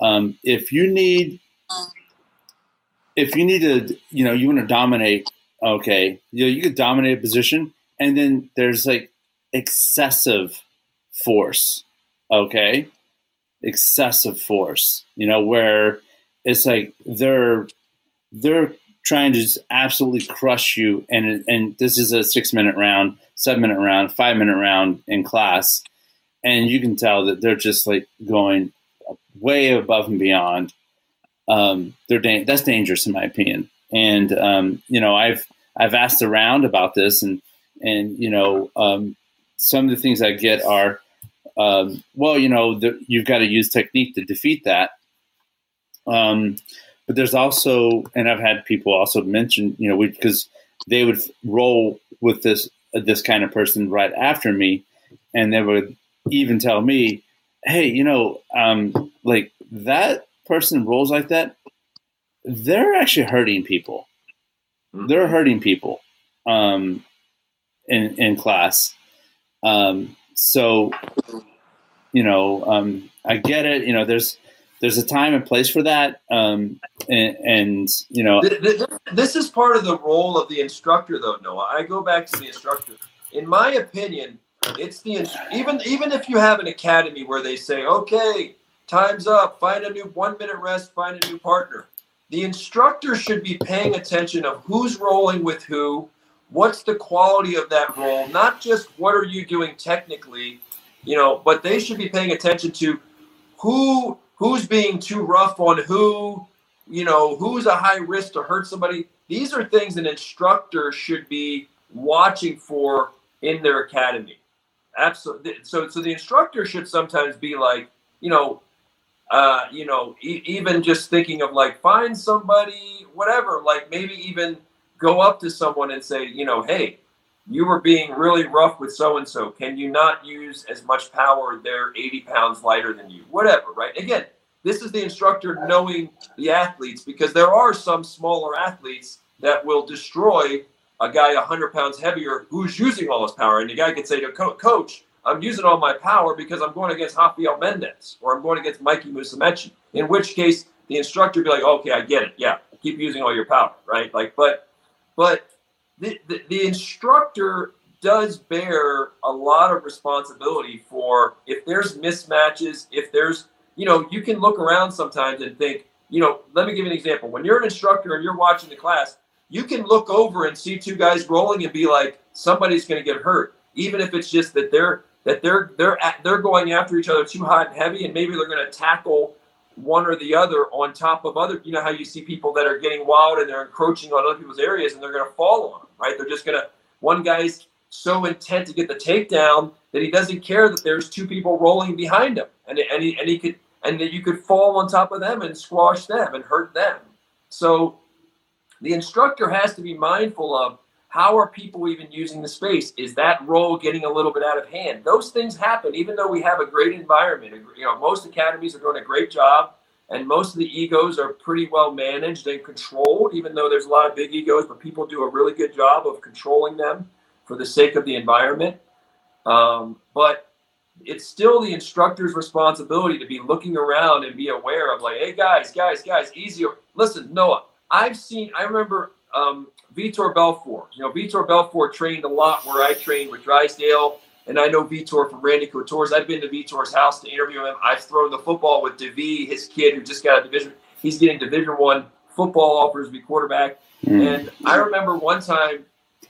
um, if you need if you need to, you know, you want to dominate, okay, you know, you could dominate a position, and then there's like excessive force, okay, excessive force, you know, where it's like they're they're trying to just absolutely crush you, and and this is a six minute round, seven minute round, five minute round in class, and you can tell that they're just like going way above and beyond um, they're da- that's dangerous in my opinion. And um, you know, I've I've asked around about this, and and you know, um, some of the things I get are, um, well, you know, the, you've got to use technique to defeat that. Um, but there's also, and I've had people also mention, you know, because they would roll with this this kind of person right after me, and they would even tell me, "Hey, you know, um, like that person rolls like that, they're actually hurting people. Mm-hmm. They're hurting people um, in in class. Um, so, you know, um, I get it. You know, there's there's a time and place for that, um, and, and, you know, this is part of the role of the instructor, though. Noah, I go back to the instructor. In my opinion, it's the even even if you have an academy where they say, okay, Time's up. Find a new one minute rest. Find a new partner. The instructor should be paying attention of who's rolling with who, what's the quality of that roll, not just what are you doing technically, you know, but they should be paying attention to who who's being too rough on who, you know, who's a high risk to hurt somebody. These are things an instructor should be watching for in their academy. Absolutely. So, so the instructor should sometimes be like, you know, uh, you know, e- even just thinking of like find somebody, whatever, like maybe even go up to someone and say, you know, hey, you were being really rough with so and so. Can you not use as much power? They're 80 pounds lighter than you, whatever, right? Again, this is the instructor knowing the athletes because there are some smaller athletes that will destroy a guy 100 pounds heavier who's using all his power. And the guy could say to coach, I'm using all my power because I'm going against Rafael Mendes or I'm going against Mikey Musumeci. In which case, the instructor be like, okay, I get it. Yeah, keep using all your power, right? Like, but, but the, the, instructor does bear a lot of responsibility for if there's mismatches, if there's, you know, you can look around sometimes and think, you know, let me give you an example. When you're an instructor and you're watching the class, you can look over and see two guys rolling and be like, somebody's going to get hurt, even if it's just that they're that they're they're at, they're going after each other too hot and heavy, and maybe they're going to tackle one or the other on top of other. You know how you see people that are getting wild and they're encroaching on other people's areas, and they're going to fall on them, right? They're just going to one guy's so intent to get the takedown that he doesn't care that there's two people rolling behind him, and and he, and he could and that you could fall on top of them and squash them and hurt them. So the instructor has to be mindful of how are people even using the space? Is that roll getting a little bit out of hand? Those things happen, even though we have a great environment. You know, most academies are doing a great job, and most of the egos are pretty well managed and controlled. Even though there's a lot of big egos, but people do a really good job of controlling them for the sake of the environment. Um, but it's still the instructor's responsibility to be looking around and be aware of like, hey guys, guys, guys, easier. Listen, Noah, I've seen. I remember um, Vitor Belfort. You know, Vitor Belfort trained a lot where I trained with Drysdale, and I know Vitor from Randy Couture's. I've been to Vitor's house to interview him. I've thrown the football with Davi, his kid who just got a division. He's getting Division One football offers to be quarterback. Mm. And I remember one time,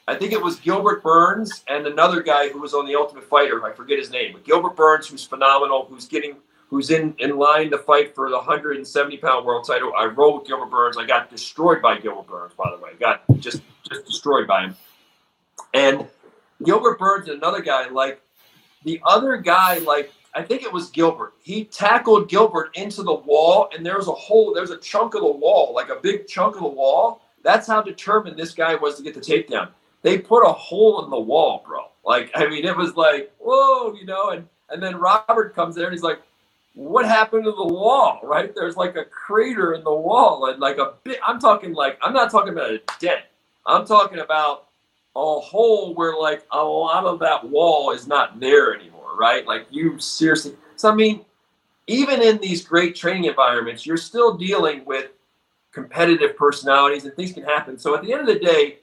I think it was Gilbert Burns and another guy who was on the Ultimate Fighter. I forget his name, but Gilbert Burns, who's phenomenal, who's getting who's in, in line to fight for the 170 pound world title. I rode with Gilbert Burns. I got destroyed by Gilbert Burns, by the way. Got just just destroyed by him. And Gilbert Burns and another guy, like the other guy, like I think it was Gilbert. He tackled Gilbert into the wall, and there was a hole, there's a chunk of the wall, like a big chunk of the wall. That's how determined this guy was to get the takedown. They put a hole in the wall, bro. Like, I mean, it was like, whoa, you know, and and then Robert comes there and he's like, what happened to the wall, right? There's like a crater in the wall and like a bit. I'm talking like, I'm not talking about a dent. I'm talking about a hole where like a lot of that wall is not there anymore, right? Like you seriously. So, I mean, even in these great training environments, you're still dealing with competitive personalities and things can happen. So at the end of the day,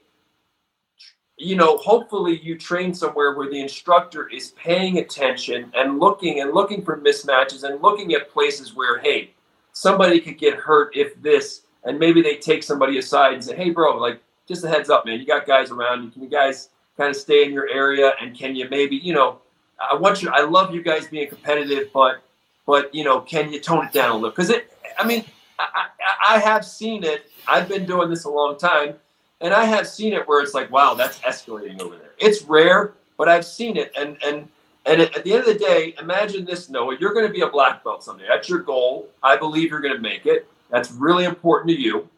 you know, hopefully you train somewhere where the instructor is paying attention and looking and looking for mismatches and looking at places where, hey, somebody could get hurt if this, and maybe they take somebody aside and say, hey, bro, like, just a heads up, man, you got guys around you. Can you guys kind of stay in your area? And can you maybe, you know, I want you, I love you guys being competitive, but, but, you know, can you tone it down a little? Because it, I mean, I, I, I have seen it. I've been doing this a long time and I have seen it where it's like, wow, that's escalating over there. It's rare, but I've seen it. And and and at the end of the day, imagine this, Noah. You're going to be a black belt someday. That's your goal. I believe you're going to make it. That's really important to you.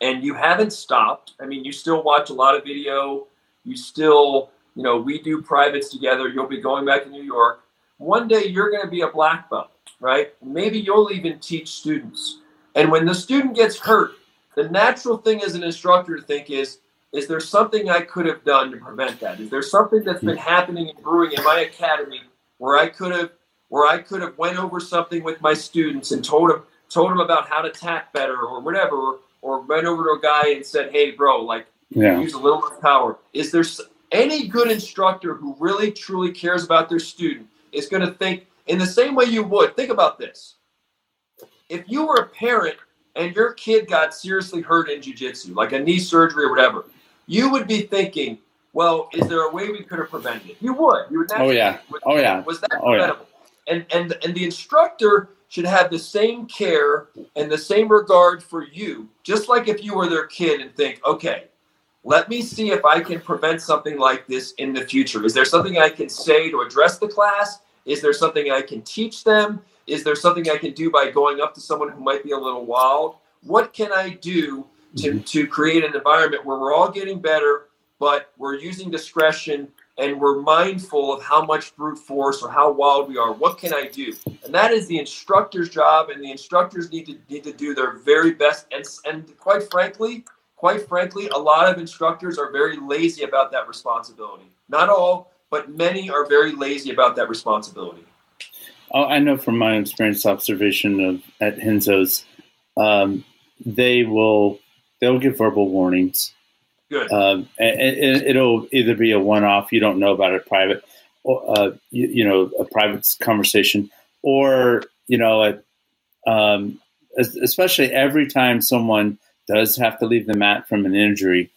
And you haven't stopped. I mean, you still watch a lot of video. You still, you know, we do privates together. You'll be going back to New York. One day you're going to be a black belt, right? Maybe you'll even teach students. And when the student gets hurt, the natural thing as an instructor to think is, is there something I could have done to prevent that? Is there something that's been happening and brewing in my academy where I could have where I could have went over something with my students and told them told them about how to tack better or whatever, or, went over to a guy and said, "Hey, bro, like yeah. use a little more power." Is there any good instructor who really truly cares about their student is going to think in the same way you would? Think about this. If you were a parent and your kid got seriously hurt in jujitsu, like a knee surgery or whatever, you would be thinking, well, is there a way we could have prevented it? You would. You would. Oh yeah. Oh yeah. Was that oh, preventable? Yeah. And and and the instructor should have the same care and the same regard for you, just like if you were their kid and think, okay, let me see if I can prevent something like this in the future. Is there something I can say to address the class? Is there something I can teach them? Is there something I can do by going up to someone who might be a little wild? What can I do to, mm-hmm. to create an environment where we're all getting better, but we're using discretion and we're mindful of how much brute force or how wild we are. What can I do? And that is the instructor's job, and the instructors need to need to do their very best. And and quite frankly, quite frankly, a lot of instructors are very lazy about that responsibility. Not all, but many are very lazy about that responsibility. Oh, I know from my experience observation of at Renzo's, um, they will they'll give verbal warnings. Good. Um, and, and it'll either be a one-off, you don't know about it private, or uh, you, you, know a private conversation, or you know, a, um, especially every time someone does have to leave the mat from an injury,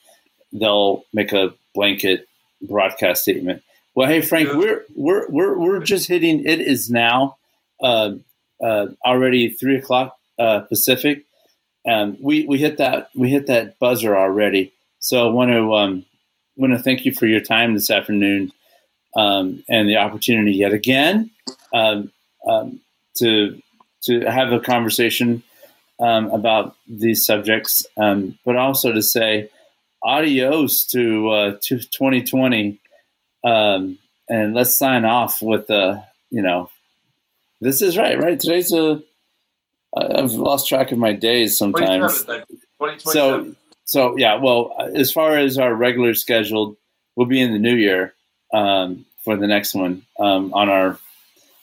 they'll make a blanket broadcast statement Well, hey Frank, we're we're we're we're just hitting. It is now uh, uh, already three o'clock uh, Pacific. Um, we we hit that we hit that buzzer already. So I want to um, want to thank you for your time this afternoon um, and the opportunity yet again um, um, to to have a conversation um, about these subjects, um, but also to say adios to uh, to 2020, um, and let's sign off with the you know this is right, right? Today's a I've lost track of my days sometimes. So so yeah, well, as far as our regular scheduled, we'll be in the new year um, for the next one um, on our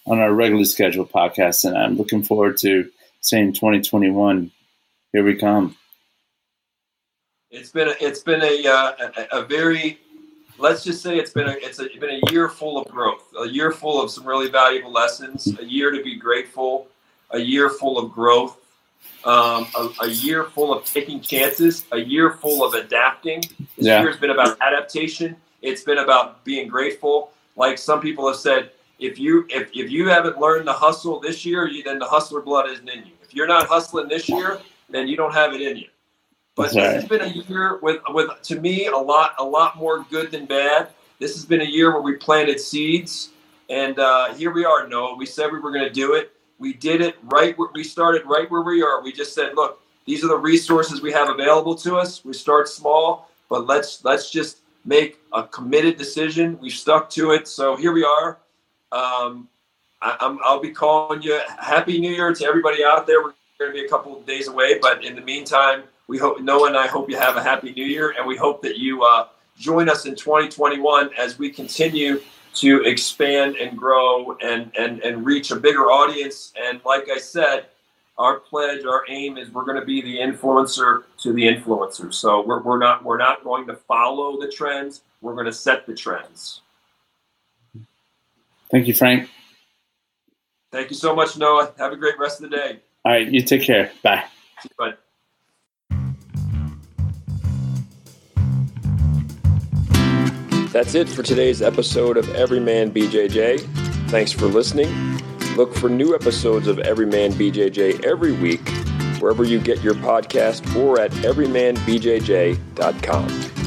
on our regularly scheduled podcast, and I'm looking forward to saying 2021. Here we come. It's been a, it's been a, uh, a, a very let's just say it's been a it's a, been a year full of growth, a year full of some really valuable lessons, a year to be grateful, a year full of growth, um, a, a, year full of taking chances, a year full of adapting. This yeah. year has been about adaptation. It's been about being grateful. Like some people have said, if you if, if you haven't learned to hustle this year, you, then the hustler blood isn't in you. If you're not hustling this year, then you don't have it in you. But this has been a year with with to me a lot a lot more good than bad. This has been a year where we planted seeds, and uh, here we are. No, we said we were going to do it. We did it right. Where, we started right where we are. We just said, look, these are the resources we have available to us. We start small, but let's let's just make a committed decision. We've stuck to it. So here we are. Um, I, will be calling you Happy New Year to everybody out there. We're going to be a couple of days away, but in the meantime, we hope Noah and I hope you have a happy new year, and we hope that you uh, join us in 2021 as we continue to expand and grow and, and, and reach a bigger audience. And like I said, our pledge, our aim is we're going to be the influencer to the influencer. So we're, we're not we're not going to follow the trends. We're going to set the trends. Thank you, Frank. Thank you so much, Noah. Have a great rest of the day. All right, you take care. Bye. Bye. That's it for today's episode of Everyman BJJ. Thanks for listening. Look for new episodes of Everyman BJJ every week, wherever you get your podcast or at everymanbjj.com.